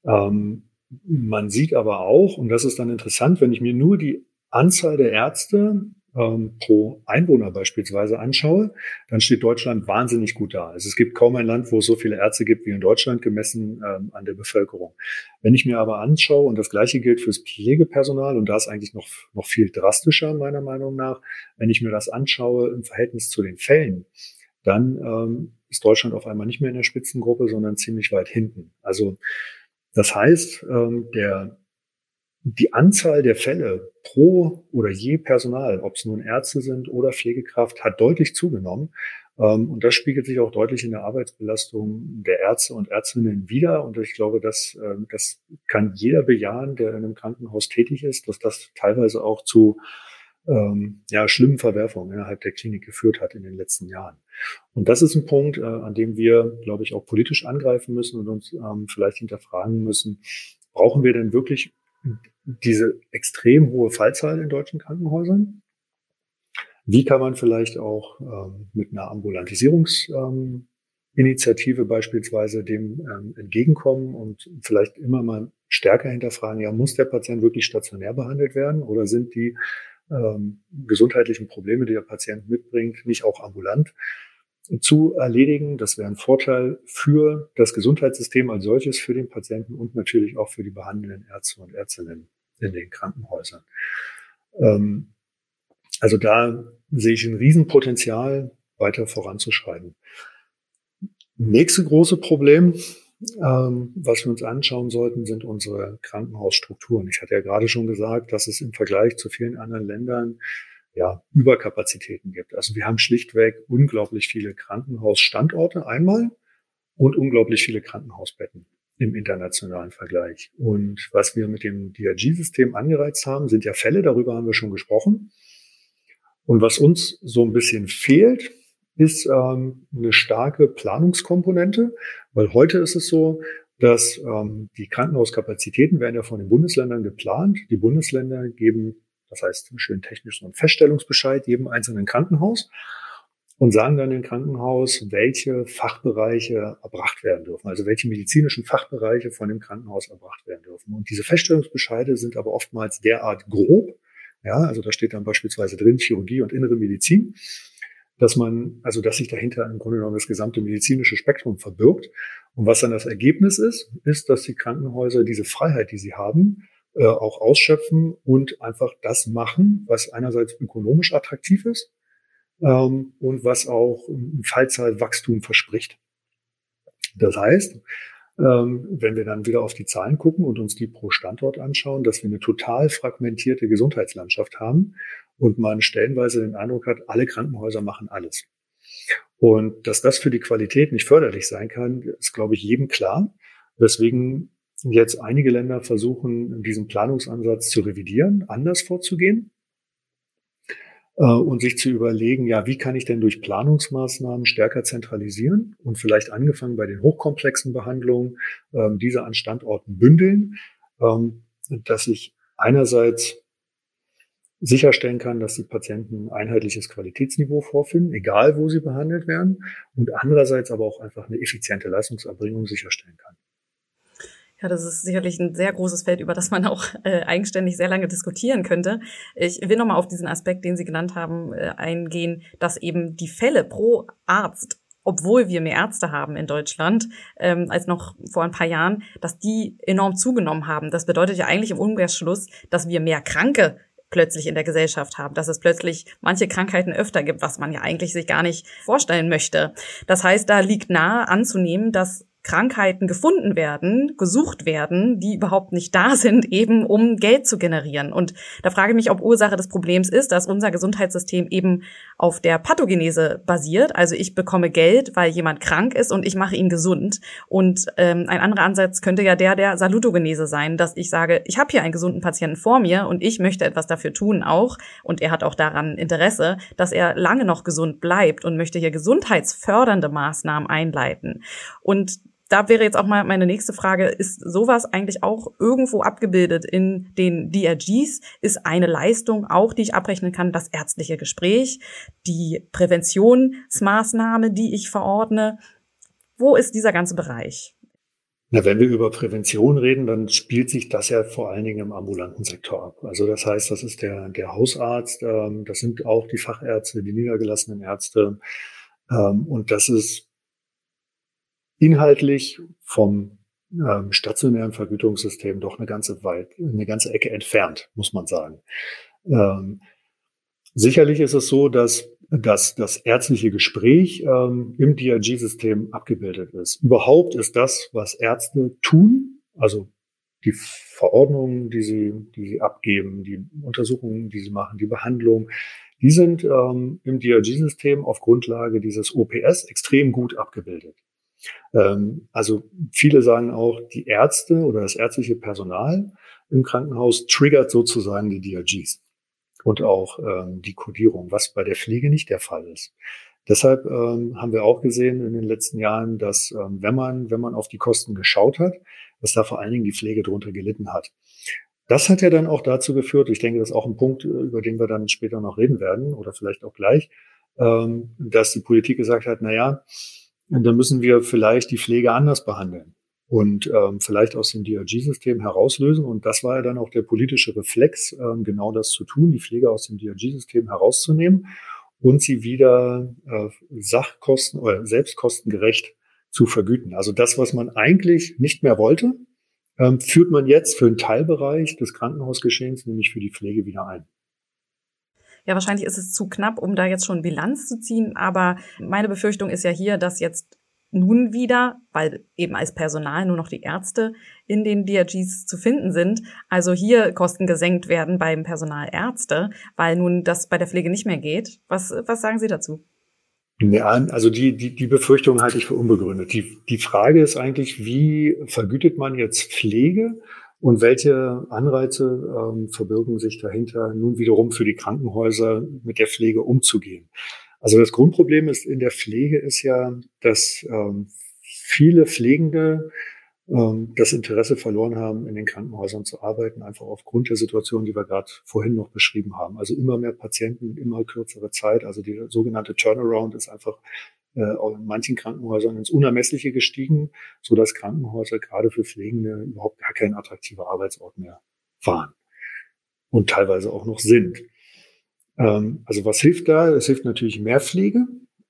Ähm, man sieht aber auch, und das ist dann interessant, wenn ich mir nur die Anzahl der Ärzte ähm, pro Einwohner beispielsweise anschaue, dann steht Deutschland wahnsinnig gut da. Also es gibt kaum ein Land, wo es so viele Ärzte gibt wie in Deutschland, gemessen ähm, an der Bevölkerung. Wenn ich mir aber anschaue, und das Gleiche gilt fürs Pflegepersonal, und da ist eigentlich noch, noch viel drastischer meiner Meinung nach, wenn ich mir das anschaue im Verhältnis zu den Fällen, dann ähm, ist Deutschland auf einmal nicht mehr in der Spitzengruppe, sondern ziemlich weit hinten. Also das heißt, ähm, der die Anzahl der Fälle pro oder je Personal, ob es nun Ärzte sind oder Pflegekraft, hat deutlich zugenommen. Ähm, und das spiegelt sich auch deutlich in der Arbeitsbelastung der Ärzte und Ärztinnen wider. Und ich glaube, das, ähm, das kann jeder bejahen, der in einem Krankenhaus tätig ist, dass das teilweise auch zu ähm, ja, schlimmen Verwerfungen innerhalb der Klinik geführt hat in den letzten Jahren. Und das ist ein Punkt, äh, an dem wir, glaube ich, auch politisch angreifen müssen und uns ähm, vielleicht hinterfragen müssen, brauchen wir denn wirklich diese extrem hohe Fallzahl in deutschen Krankenhäusern. Wie kann man vielleicht auch ähm, mit einer Ambulantisierungsinitiative ähm, beispielsweise dem ähm, entgegenkommen und vielleicht immer mal stärker hinterfragen, ja, muss der Patient wirklich stationär behandelt werden oder sind die ähm, gesundheitlichen Probleme, die der Patient mitbringt, nicht auch ambulant zu erledigen. Das wäre ein Vorteil für das Gesundheitssystem als solches, für den Patienten und natürlich auch für die behandelnden Ärzte und Ärztinnen in den Krankenhäusern. Ähm, also da sehe ich ein Riesenpotenzial, weiter voranzuschreiten. Nächste große Problem, ähm, was wir uns anschauen sollten, sind unsere Krankenhausstrukturen. Ich hatte ja gerade schon gesagt, dass es im Vergleich zu vielen anderen Ländern ja, Überkapazitäten gibt. Also wir haben schlichtweg unglaublich viele Krankenhausstandorte einmal und unglaublich viele Krankenhausbetten im internationalen Vergleich. Und was wir mit dem DRG-System angereizt haben, sind ja Fälle, darüber haben wir schon gesprochen. Und was uns so ein bisschen fehlt, ist ähm, eine starke Planungskomponente, weil heute ist es so, dass ähm, die Krankenhauskapazitäten werden ja von den Bundesländern geplant. Die Bundesländer geben, das heißt schön technisch, so einen Feststellungsbescheid jedem einzelnen Krankenhaus und sagen dann im Krankenhaus, welche Fachbereiche erbracht werden dürfen, also welche medizinischen Fachbereiche von dem Krankenhaus erbracht werden dürfen. Und diese Feststellungsbescheide sind aber oftmals derart grob, ja, also da steht dann beispielsweise drin Chirurgie und innere Medizin, dass man, also dass sich dahinter im Grunde genommen das gesamte medizinische Spektrum verbirgt. Und was dann das Ergebnis ist, ist, dass die Krankenhäuser diese Freiheit, die sie haben, äh, auch ausschöpfen und einfach das machen, was einerseits ökonomisch attraktiv ist, ähm, und was auch ein Fallzahlwachstum verspricht. Das heißt, ähm, wenn wir dann wieder auf die Zahlen gucken und uns die pro Standort anschauen, dass wir eine total fragmentierte Gesundheitslandschaft haben und man stellenweise den Eindruck hat, alle Krankenhäuser machen alles. Und dass das für die Qualität nicht förderlich sein kann, ist, glaube ich, jedem klar. Weswegen jetzt einige Länder versuchen, diesen Planungsansatz zu revidieren, anders vorzugehen. Äh, und sich zu überlegen, ja, wie kann ich denn durch Planungsmaßnahmen stärker zentralisieren und vielleicht angefangen bei den hochkomplexen Behandlungen ähm, diese an Standorten bündeln, ähm, dass ich einerseits sicherstellen kann, dass die Patienten ein einheitliches Qualitätsniveau vorfinden, egal wo sie behandelt werden, und andererseits aber auch einfach eine effiziente Leistungserbringung sicherstellen kann. Ja, das ist sicherlich ein sehr großes Feld, über das man auch äh, eigenständig sehr lange diskutieren könnte. Ich will nochmal auf diesen Aspekt, den Sie genannt haben, äh, eingehen, dass eben die Fälle pro Arzt obwohl wir mehr Ärzte haben in Deutschland ähm, als noch vor ein paar Jahren, dass die enorm zugenommen haben. Das bedeutet ja eigentlich im Umkehrschluss, dass wir mehr Kranke plötzlich in der Gesellschaft haben, dass es plötzlich manche Krankheiten öfter gibt, was man ja eigentlich sich gar nicht vorstellen möchte. Das heißt, da liegt nahe anzunehmen, dass Krankheiten gefunden werden, gesucht werden, die überhaupt nicht da sind, eben um Geld zu generieren. Und da frage ich mich, ob Ursache des Problems ist, dass unser Gesundheitssystem eben auf der Pathogenese basiert. Also ich bekomme Geld, weil jemand krank ist und ich mache ihn gesund. Und ähm, ein anderer Ansatz könnte ja der der Salutogenese sein, dass ich sage, ich habe hier einen gesunden Patienten vor mir und ich möchte etwas dafür tun auch. Und er hat auch daran Interesse, dass er lange noch gesund bleibt und möchte hier gesundheitsfördernde Maßnahmen einleiten. Und da wäre jetzt auch mal meine nächste Frage, ist sowas eigentlich auch irgendwo abgebildet in den DRGs? Ist eine Leistung auch, die ich abrechnen kann, das ärztliche Gespräch, die Präventionsmaßnahme, die ich verordne? Wo ist dieser ganze Bereich? Na, wenn wir über Prävention reden, dann spielt sich das ja vor allen Dingen im ambulanten Sektor ab. Also das heißt, das ist der, der Hausarzt, ähm, das sind auch die Fachärzte, die niedergelassenen Ärzte. Ähm, und das ist inhaltlich vom ähm, stationären Vergütungssystem doch eine ganze weit, eine ganze Ecke entfernt, muss man sagen. Ähm, sicherlich ist es so, dass, dass das ärztliche Gespräch ähm, im DRG-System abgebildet ist. Überhaupt ist das, was Ärzte tun, also die Verordnungen, die sie, die sie abgeben, die Untersuchungen, die sie machen, die Behandlung, die sind ähm, im DRG-System auf Grundlage dieses OPS extrem gut abgebildet. Ähm, also viele sagen auch, die Ärzte oder das ärztliche Personal im Krankenhaus triggert sozusagen die DRGs und auch ähm, die Kodierung, was bei der Pflege nicht der Fall ist. Deshalb ähm, haben wir auch gesehen in den letzten Jahren, dass ähm, wenn man wenn man auf die Kosten geschaut hat, dass da vor allen Dingen die Pflege darunter gelitten hat. Das hat ja dann auch dazu geführt, ich denke, das ist auch ein Punkt, über den wir dann später noch reden werden oder vielleicht auch gleich, ähm, dass die Politik gesagt hat, na ja, und dann müssen wir vielleicht die Pflege anders behandeln und ähm, vielleicht aus dem DRG-System herauslösen. Und das war ja dann auch der politische Reflex, ähm, genau das zu tun, die Pflege aus dem DRG-System herauszunehmen und sie wieder äh, Sachkosten oder selbstkostengerecht zu vergüten. Also das, was man eigentlich nicht mehr wollte, ähm, führt man jetzt für einen Teilbereich des Krankenhausgeschehens, nämlich für die Pflege, wieder ein. Ja, wahrscheinlich ist es zu knapp, um da jetzt schon Bilanz zu ziehen. Aber meine Befürchtung ist ja hier, dass jetzt nun wieder, weil eben als Personal nur noch die Ärzte in den DRGs zu finden sind, also hier Kosten gesenkt werden beim Personal Ärzte, weil nun das bei der Pflege nicht mehr geht. Was, was sagen Sie dazu? Ja, also die, die, die Befürchtung halte ich für unbegründet. Die, die Frage ist eigentlich, wie vergütet man jetzt Pflege und welche Anreize ähm, verbirgen sich dahinter, nun wiederum für die Krankenhäuser mit der Pflege umzugehen? Also das Grundproblem ist in der Pflege ist ja, dass ähm, viele Pflegende ähm, das Interesse verloren haben, in den Krankenhäusern zu arbeiten, einfach aufgrund der Situation, die wir gerade vorhin noch beschrieben haben. Also immer mehr Patienten, immer kürzere Zeit. Also die sogenannte Turnaround ist einfach in manchen Krankenhäusern ins Unermessliche gestiegen, so dass Krankenhäuser gerade für Pflegende überhaupt gar kein attraktiver Arbeitsort mehr waren und teilweise auch noch sind. Ähm, also was hilft da? Es hilft natürlich mehr Pflege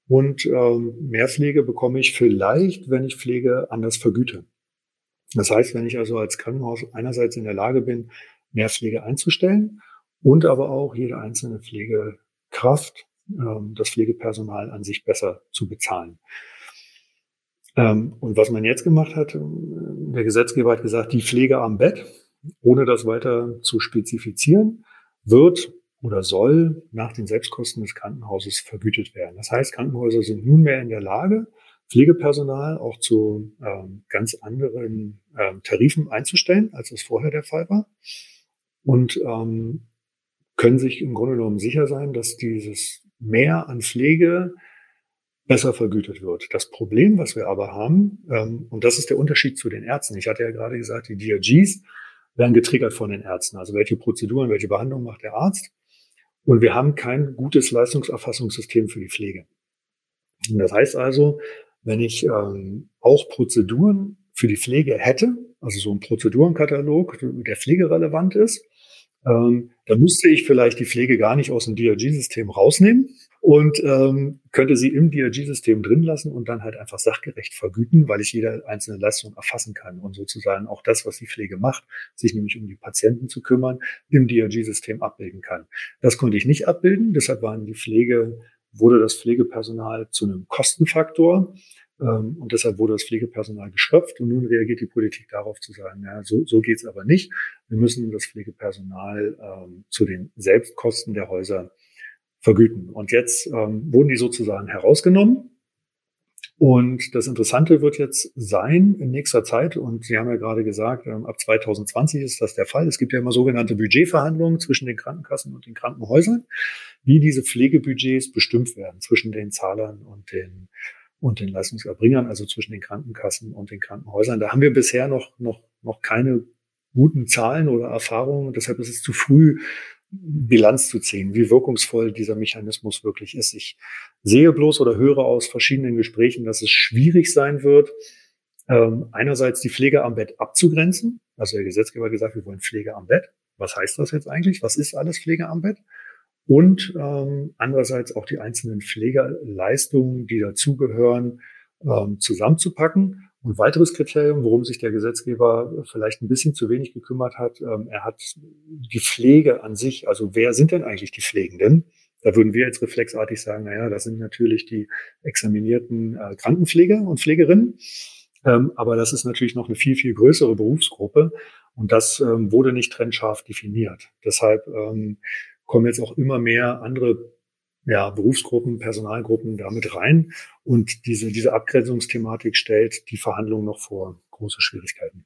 und ähm, mehr Pflege bekomme ich vielleicht, wenn ich Pflege anders vergüte. Das heißt, wenn ich also als Krankenhaus einerseits in der Lage bin, mehr Pflege einzustellen und aber auch jede einzelne Pflegekraft ähm, das Pflegepersonal an sich besser zu bezahlen. Ähm, und was man jetzt gemacht hat, äh, der Gesetzgeber hat gesagt, die Pflege am Bett, ohne das weiter zu spezifizieren, wird oder soll nach den Selbstkosten des Krankenhauses vergütet werden. Das heißt, Krankenhäuser sind nunmehr in der Lage, Pflegepersonal auch zu ähm, ganz anderen ähm, Tarifen einzustellen, als es vorher der Fall war. Und ähm, können sich im Grunde genommen sicher sein, dass dieses Mehr an Pflege besser vergütet wird. Das Problem, was wir aber haben, ähm, und das ist der Unterschied zu den Ärzten. Ich hatte ja gerade gesagt, die DRGs werden getriggert von den Ärzten. Also welche Prozeduren, welche Behandlung macht der Arzt? Und wir haben kein gutes Leistungserfassungssystem für die Pflege. Und das heißt also, wenn ich ähm, auch Prozeduren für die Pflege hätte, also so ein Prozedurenkatalog, der pflegerelevant ist, ähm, da müsste ich vielleicht die Pflege gar nicht aus dem DRG-System rausnehmen und ähm, könnte sie im DRG-System drin lassen und dann halt einfach sachgerecht vergüten, weil ich jede einzelne Leistung erfassen kann und sozusagen auch das, was die Pflege macht, sich nämlich um die Patienten zu kümmern, im DRG-System abbilden kann. Das konnte ich nicht abbilden, deshalb waren die Pflege, wurde das Pflegepersonal zu einem Kostenfaktor. Ähm, und deshalb wurde das Pflegepersonal geschöpft und nun reagiert die Politik darauf zu sagen, ja, so, so geht's aber nicht. Wir müssen das Pflegepersonal ähm, zu den Selbstkosten der Häuser vergüten. Und jetzt ähm, wurden die sozusagen herausgenommen. Und das Interessante wird jetzt sein in nächster Zeit, und Sie haben ja gerade gesagt, ähm, ab 2020 ist das der Fall. Es gibt ja immer sogenannte Budgetverhandlungen zwischen den Krankenkassen und den Krankenhäusern, wie diese Pflegebudgets bestimmt werden zwischen den Zahlern und den und den Leistungserbringern, also zwischen den Krankenkassen und den Krankenhäusern. Da haben wir bisher noch, noch, noch keine guten Zahlen oder Erfahrungen. Deshalb ist es zu früh, Bilanz zu ziehen, wie wirkungsvoll dieser Mechanismus wirklich ist. Ich sehe bloß oder höre aus verschiedenen Gesprächen, dass es schwierig sein wird, ähm, einerseits die Pflege am Bett abzugrenzen. Also der Gesetzgeber hat gesagt, wir wollen Pflege am Bett. Was heißt das jetzt eigentlich? Was ist alles Pflege am Bett? Und ähm, andererseits auch die einzelnen Pflegeleistungen, die dazugehören, ähm, zusammenzupacken. Und weiteres Kriterium, worum sich der Gesetzgeber vielleicht ein bisschen zu wenig gekümmert hat, ähm, er hat die Pflege an sich, also wer sind denn eigentlich die Pflegenden? Da würden wir jetzt reflexartig sagen, naja, das sind natürlich die examinierten äh, Krankenpfleger und Pflegerinnen. Ähm, aber das ist natürlich noch eine viel, viel größere Berufsgruppe. Und das ähm, wurde nicht trennscharf definiert. Deshalb ähm, kommen jetzt auch immer mehr andere ja, Berufsgruppen, Personalgruppen damit rein. Und diese, diese Abgrenzungsthematik stellt die Verhandlungen noch vor große Schwierigkeiten.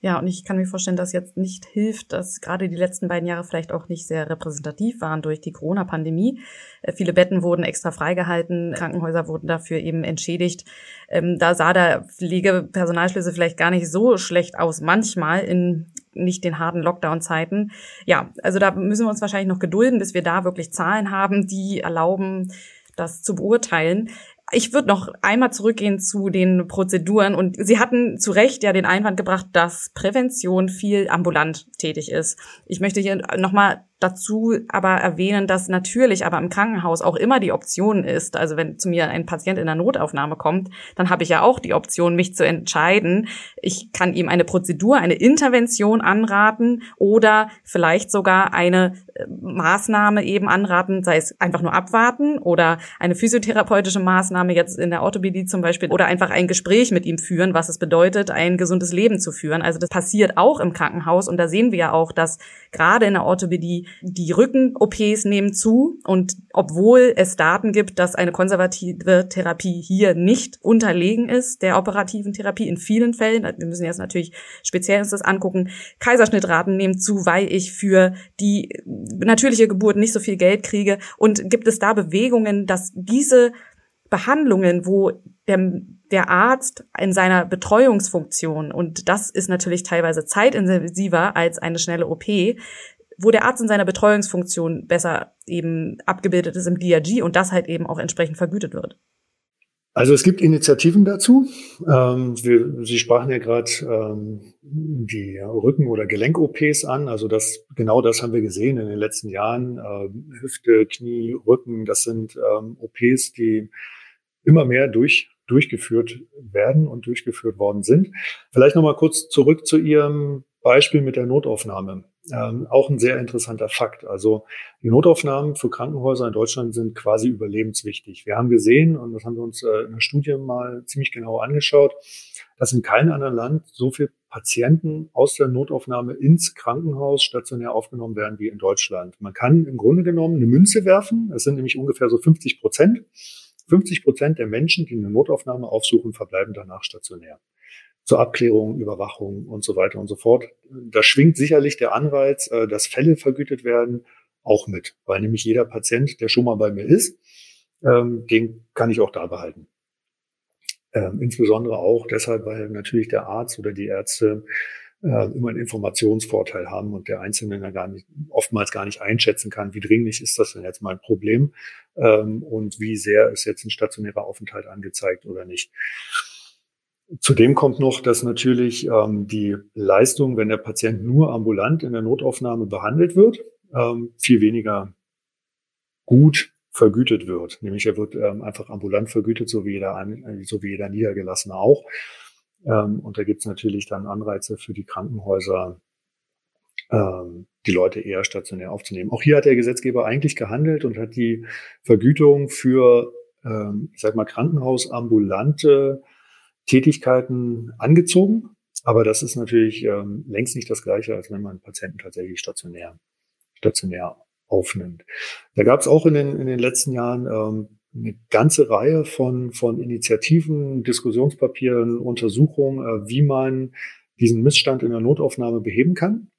Ja, und ich kann mir vorstellen, dass jetzt nicht hilft, dass gerade die letzten beiden Jahre vielleicht auch nicht sehr repräsentativ waren durch die Corona-Pandemie. Äh, viele Betten wurden extra freigehalten, Krankenhäuser wurden dafür eben entschädigt. Ähm, da sah der Pflegepersonalschlüssel vielleicht gar nicht so schlecht aus, manchmal in nicht den harten Lockdown-Zeiten. Ja, also da müssen wir uns wahrscheinlich noch gedulden, bis wir da wirklich Zahlen haben, die erlauben, das zu beurteilen. Ich würde noch einmal zurückgehen zu den Prozeduren und Sie hatten zu Recht ja den Einwand gebracht, dass Prävention viel ambulant tätig ist. Ich möchte hier nochmal dazu aber erwähnen, dass natürlich aber im Krankenhaus auch immer die Option ist, also wenn zu mir ein Patient in der Notaufnahme kommt, dann habe ich ja auch die Option, mich zu entscheiden. Ich kann ihm eine Prozedur, eine Intervention anraten oder vielleicht sogar eine äh, Maßnahme eben anraten, sei es einfach nur abwarten oder eine physiotherapeutische Maßnahme jetzt in der Orthopädie zum Beispiel oder einfach ein Gespräch mit ihm führen, was es bedeutet, ein gesundes Leben zu führen. Also das passiert auch im Krankenhaus und da sehen wir ja auch, dass gerade in der Orthopädie die Rücken-OPs nehmen zu und obwohl es Daten gibt, dass eine konservative Therapie hier nicht unterlegen ist, der operativen Therapie in vielen Fällen, wir müssen jetzt natürlich speziell uns das angucken, Kaiserschnittraten nehmen zu, weil ich für die natürliche Geburt nicht so viel Geld kriege und gibt es da Bewegungen, dass diese Behandlungen, wo der, der Arzt in seiner Betreuungsfunktion, und das ist natürlich teilweise zeitintensiver als eine schnelle OP, wo der Arzt in seiner Betreuungsfunktion besser eben abgebildet ist im DRG und das halt eben auch entsprechend vergütet wird. Also es gibt Initiativen dazu. Ähm, wir, Sie sprachen ja gerade ähm, die Rücken- oder Gelenk-OPs an. Also das genau das haben wir gesehen in den letzten Jahren. Ähm, Hüfte, Knie, Rücken, das sind ähm, OPs, die immer mehr durch, durchgeführt werden und durchgeführt worden sind. Vielleicht nochmal kurz zurück zu Ihrem Beispiel mit der Notaufnahme. Ähm, auch ein sehr interessanter Fakt. Also die Notaufnahmen für Krankenhäuser in Deutschland sind quasi überlebenswichtig. Wir haben gesehen, und das haben wir uns äh, in der Studie mal ziemlich genau angeschaut, dass in keinem anderen Land so viele Patienten aus der Notaufnahme ins Krankenhaus stationär aufgenommen werden wie in Deutschland. Man kann im Grunde genommen eine Münze werfen. Es sind nämlich ungefähr so 50 Prozent. 50 Prozent der Menschen, die eine Notaufnahme aufsuchen, verbleiben danach stationär zur Abklärung, Überwachung und so weiter und so fort. Da schwingt sicherlich der Anreiz, äh, dass Fälle vergütet werden, auch mit, weil nämlich jeder Patient, der schon mal bei mir ist, ähm, den kann ich auch da behalten. Ähm, insbesondere auch deshalb, weil natürlich der Arzt oder die Ärzte äh, immer einen Informationsvorteil haben und der Einzelne dann gar nicht, oftmals gar nicht einschätzen kann, wie dringlich ist das denn jetzt mein Problem ähm, und wie sehr ist jetzt ein stationärer Aufenthalt angezeigt oder nicht. Zudem kommt noch, dass natürlich ähm, die Leistung, wenn der Patient nur ambulant in der Notaufnahme behandelt wird, ähm, viel weniger gut vergütet wird. Nämlich er wird ähm, einfach ambulant vergütet, so wie jeder, so wie jeder Niedergelassene auch. Ähm, und da gibt es natürlich dann Anreize für die Krankenhäuser, ähm, die Leute eher stationär aufzunehmen. Auch hier hat der Gesetzgeber eigentlich gehandelt und hat die Vergütung für, ähm, ich sag mal, krankenhausambulante Tätigkeiten angezogen. Aber das ist natürlich ähm, längst nicht das Gleiche, als wenn man Patienten tatsächlich stationär, stationär aufnimmt. Da gab es auch in den, in den letzten Jahren ähm, eine ganze Reihe von, von Initiativen, Diskussionspapieren, Untersuchungen, äh, wie man diesen Missstand in der Notaufnahme beheben kann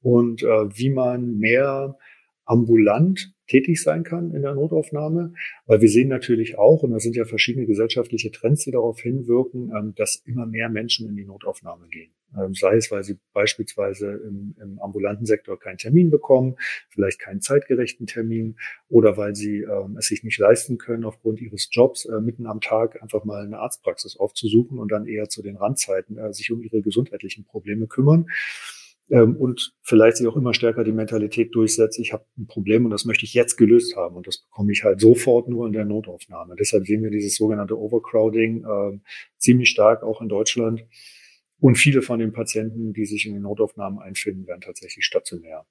und äh, wie man mehr ambulant tätig sein kann in der Notaufnahme, weil wir sehen natürlich auch, und da sind ja verschiedene gesellschaftliche Trends, die darauf hinwirken, ähm, dass immer mehr Menschen in die Notaufnahme gehen. Ähm, sei es, weil sie beispielsweise im, im ambulanten Sektor keinen Termin bekommen, vielleicht keinen zeitgerechten Termin, oder weil sie ähm, es sich nicht leisten können, aufgrund ihres Jobs äh, mitten am Tag einfach mal eine Arztpraxis aufzusuchen und dann eher zu den Randzeiten äh, sich um ihre gesundheitlichen Probleme kümmern ähm, und vielleicht sich auch immer stärker die Mentalität durchsetzt, ich habe ein Problem und das möchte ich jetzt gelöst haben und das bekomme ich halt sofort nur in der Notaufnahme. Deshalb sehen wir dieses sogenannte Overcrowding äh, ziemlich stark auch in Deutschland. Und viele von den Patienten, die sich in den Notaufnahmen einfinden, werden tatsächlich stationär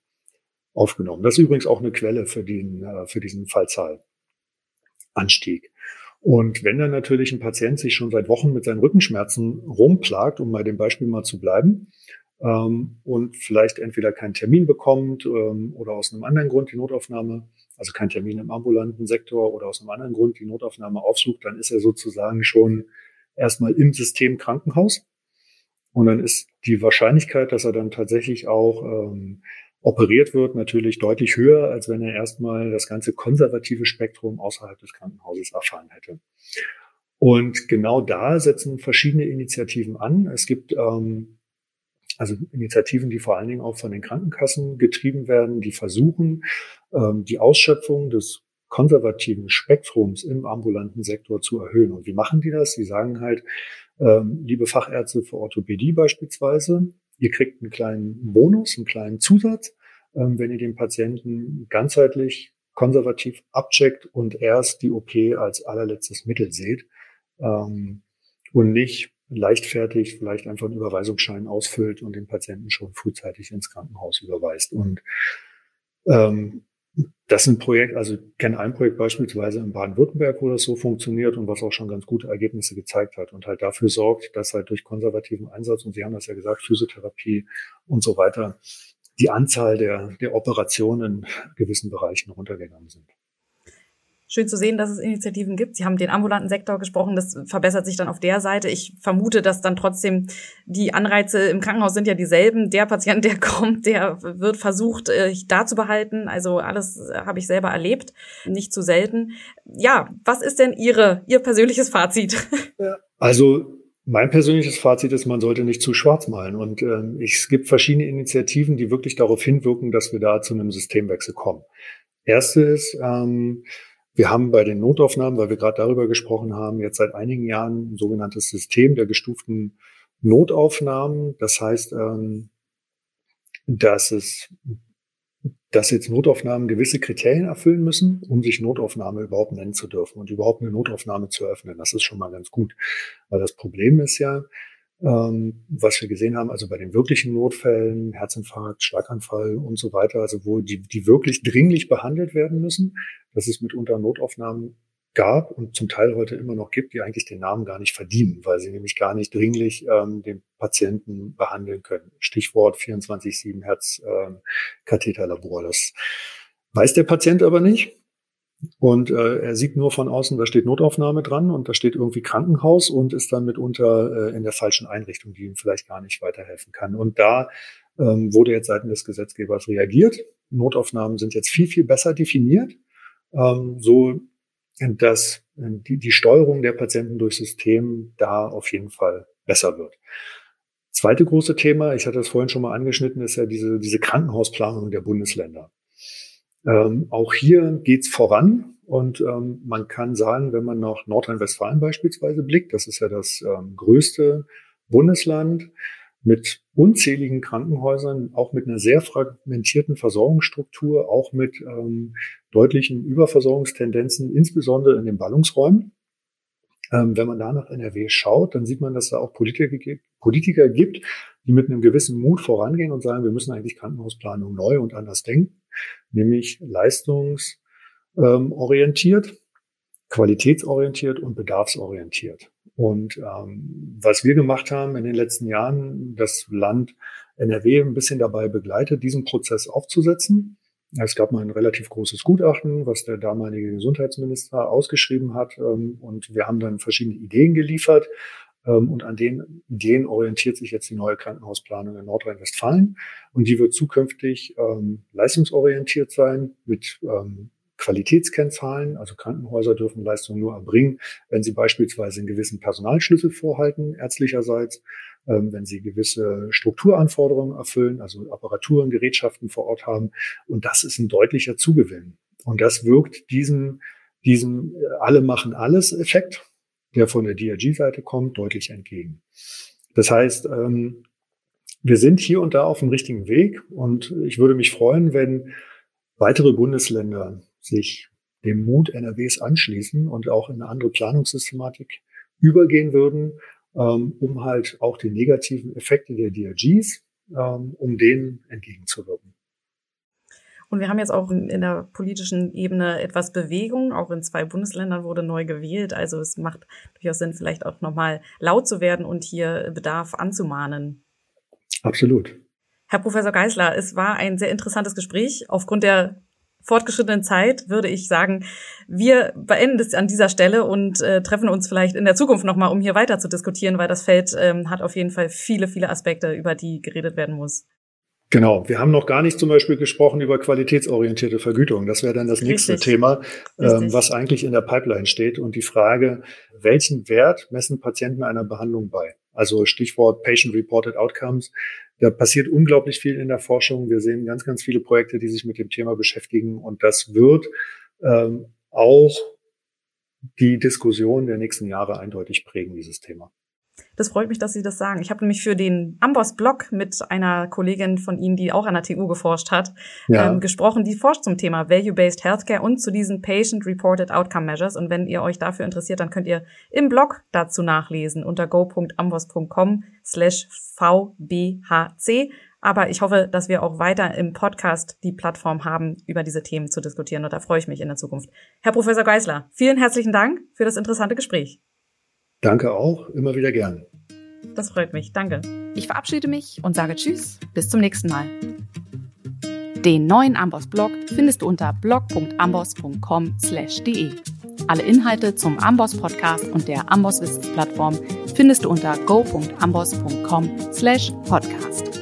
aufgenommen. Das ist übrigens auch eine Quelle für, den, äh, für diesen Fallzahlanstieg. Und wenn dann natürlich ein Patient sich schon seit Wochen mit seinen Rückenschmerzen rumplagt, um bei dem Beispiel mal zu bleiben, ähm, und vielleicht entweder keinen Termin bekommt ähm, oder aus einem anderen Grund die Notaufnahme, also keinen Termin im ambulanten Sektor oder aus einem anderen Grund die Notaufnahme aufsucht, dann ist er sozusagen schon erstmal im System Krankenhaus. Und dann ist die Wahrscheinlichkeit, dass er dann tatsächlich auch ähm, operiert wird, natürlich deutlich höher, als wenn er erstmal das ganze konservative Spektrum außerhalb des Krankenhauses erfahren hätte. Und genau da setzen verschiedene Initiativen an. Es gibt ähm, also Initiativen, die vor allen Dingen auch von den Krankenkassen getrieben werden, die versuchen, ähm, die Ausschöpfung des konservativen Spektrums im ambulanten Sektor zu erhöhen. Und wie machen die das? Sie sagen halt, ähm, liebe Fachärzte für Orthopädie beispielsweise, ihr kriegt einen kleinen Bonus, einen kleinen Zusatz, ähm, wenn ihr den Patienten ganzheitlich konservativ abcheckt und erst die OP als allerletztes Mittel seht und nicht leichtfertig vielleicht einfach einen Überweisungsschein ausfüllt und den Patienten schon frühzeitig ins Krankenhaus überweist. Und ähm, das ist ein Projekt, also ich kenne ein Projekt beispielsweise in Baden-Württemberg, wo das so funktioniert und was auch schon ganz gute Ergebnisse gezeigt hat und halt dafür sorgt, dass halt durch konservativen Einsatz, und Sie haben das ja gesagt, Physiotherapie und so weiter, die Anzahl der, der Operationen in gewissen Bereichen runtergegangen sind schön zu sehen, dass es Initiativen gibt. Sie haben den ambulanten Sektor gesprochen, das verbessert sich dann auf der Seite. Ich vermute, dass dann trotzdem die Anreize im Krankenhaus sind ja dieselben. Der Patient, der kommt, der wird versucht, äh, da zu behalten. Also alles äh, habe ich selber erlebt, nicht zu selten. Ja, was ist denn Ihre, Ihr persönliches Fazit? Also mein persönliches Fazit ist, man sollte nicht zu schwarz malen. Und ähm, es gibt verschiedene Initiativen, die wirklich darauf hinwirken, dass wir da zu einem Systemwechsel kommen. Erste ist, ähm, wir haben bei den Notaufnahmen, weil wir gerade darüber gesprochen haben, jetzt seit einigen Jahren ein sogenanntes System der gestuften Notaufnahmen. Das heißt, ähm, dass es dass jetzt Notaufnahmen gewisse Kriterien erfüllen müssen, um sich Notaufnahme überhaupt nennen zu dürfen und überhaupt eine Notaufnahme zu eröffnen. Das ist schon mal ganz gut. Weil das Problem ist ja, ähm, was wir gesehen haben, also bei den wirklichen Notfällen, Herzinfarkt, Schlaganfall und so weiter, also wo die, die wirklich dringlich behandelt werden müssen, dass es mitunter Notaufnahmen gab und zum Teil heute immer noch gibt, die eigentlich den Namen gar nicht verdienen, weil sie nämlich gar nicht dringlich ähm, den Patienten behandeln können. Stichwort 24-7 Herzkatheterlabor. Ähm, das weiß der Patient aber nicht. Und äh, er sieht nur von außen, da steht Notaufnahme dran und da steht irgendwie Krankenhaus und ist dann mitunter äh, in der falschen Einrichtung, die ihm vielleicht gar nicht weiterhelfen kann. Und da ähm, wurde jetzt seitens des Gesetzgebers reagiert. Notaufnahmen sind jetzt viel, viel besser definiert, ähm, so dass die, die Steuerung der Patienten durch System da auf jeden Fall besser wird. Zweite große Thema, ich hatte es vorhin schon mal angeschnitten, ist ja diese, diese Krankenhausplanung der Bundesländer. Ähm, auch hier geht's voran und ähm, man kann sagen, wenn man nach Nordrhein-Westfalen beispielsweise blickt, das ist ja das ähm, größte Bundesland mit unzähligen Krankenhäusern, auch mit einer sehr fragmentierten Versorgungsstruktur, auch mit ähm, deutlichen Überversorgungstendenzen, insbesondere in den Ballungsräumen. Ähm, wenn man da nach NRW schaut, dann sieht man, dass da auch Politiker, Politiker gibt, die mit einem gewissen Mut vorangehen und sagen, wir müssen eigentlich Krankenhausplanung neu und anders denken, nämlich leistungsorientiert, qualitätsorientiert und bedarfsorientiert. Und ähm, was wir gemacht haben in den letzten Jahren, das Land NRW ein bisschen dabei begleitet, diesen Prozess aufzusetzen. Es gab mal ein relativ großes Gutachten, was der damalige Gesundheitsminister ausgeschrieben hat. Ähm, und wir haben dann verschiedene Ideen geliefert. Ähm, und an den Ideen orientiert sich jetzt die neue Krankenhausplanung in Nordrhein-Westfalen. Und die wird zukünftig ähm, leistungsorientiert sein mit ähm, Qualitätskennzahlen. Also Krankenhäuser dürfen Leistungen nur erbringen, wenn sie beispielsweise einen gewissen Personalschlüssel vorhalten, ärztlicherseits, ähm, wenn sie gewisse Strukturanforderungen erfüllen, also Apparaturen, Gerätschaften vor Ort haben. Und das ist ein deutlicher Zugewinn. Und das wirkt diesem, diesem äh, alle machen alles Effekt, der von der DRG-Seite kommt, deutlich entgegen. Das heißt, ähm, wir sind hier und da auf dem richtigen Weg und ich würde mich freuen, wenn weitere Bundesländer sich dem Mut NRWs anschließen und auch in eine andere Planungssystematik übergehen würden, ähm, um halt auch die negativen Effekte der DRGs, ähm, um denen entgegenzuwirken. Und wir haben jetzt auch in der politischen Ebene etwas Bewegung. Auch in zwei Bundesländern wurde neu gewählt. Also es macht durchaus Sinn, vielleicht auch nochmal laut zu werden und hier Bedarf anzumahnen. Absolut. Herr Professor Geisler, es war ein sehr interessantes Gespräch. Aufgrund der fortgeschrittenen Zeit würde ich sagen, wir beenden es an dieser Stelle und äh, treffen uns vielleicht in der Zukunft nochmal, um hier weiter zu diskutieren, weil das Feld ähm, hat auf jeden Fall viele, viele Aspekte, über die geredet werden muss. Genau, wir haben noch gar nicht zum Beispiel gesprochen über qualitätsorientierte Vergütung. Das wäre dann das nächste Richtig. Thema, ähm, was eigentlich in der Pipeline steht und die Frage, welchen Wert messen Patienten einer Behandlung bei? Also Stichwort Patient-Reported Outcomes. Da passiert unglaublich viel in der Forschung. Wir sehen ganz, ganz viele Projekte, die sich mit dem Thema beschäftigen. Und das wird ähm, auch die Diskussion der nächsten Jahre eindeutig prägen, dieses Thema. Das freut mich, dass Sie das sagen. Ich habe nämlich für den Amboss-Blog mit einer Kollegin von Ihnen, die auch an der TU geforscht hat, ja. ähm, gesprochen. Die forscht zum Thema Value-Based Healthcare und zu diesen Patient-Reported Outcome Measures. Und wenn ihr euch dafür interessiert, dann könnt ihr im Blog dazu nachlesen unter go.amboss.com slash vbhc. Aber ich hoffe, dass wir auch weiter im Podcast die Plattform haben, über diese Themen zu diskutieren. Und da freue ich mich in der Zukunft. Herr Professor Geisler, vielen herzlichen Dank für das interessante Gespräch. Danke auch, immer wieder gern. Das freut mich, danke. Ich verabschiede mich und sage Tschüss, bis zum nächsten Mal. Den neuen Amboss-Blog findest du unter blog.amboss.com/de. Alle Inhalte zum Amboss-Podcast und der Amboss-Wissensplattform findest du unter go.amboss.com/podcast.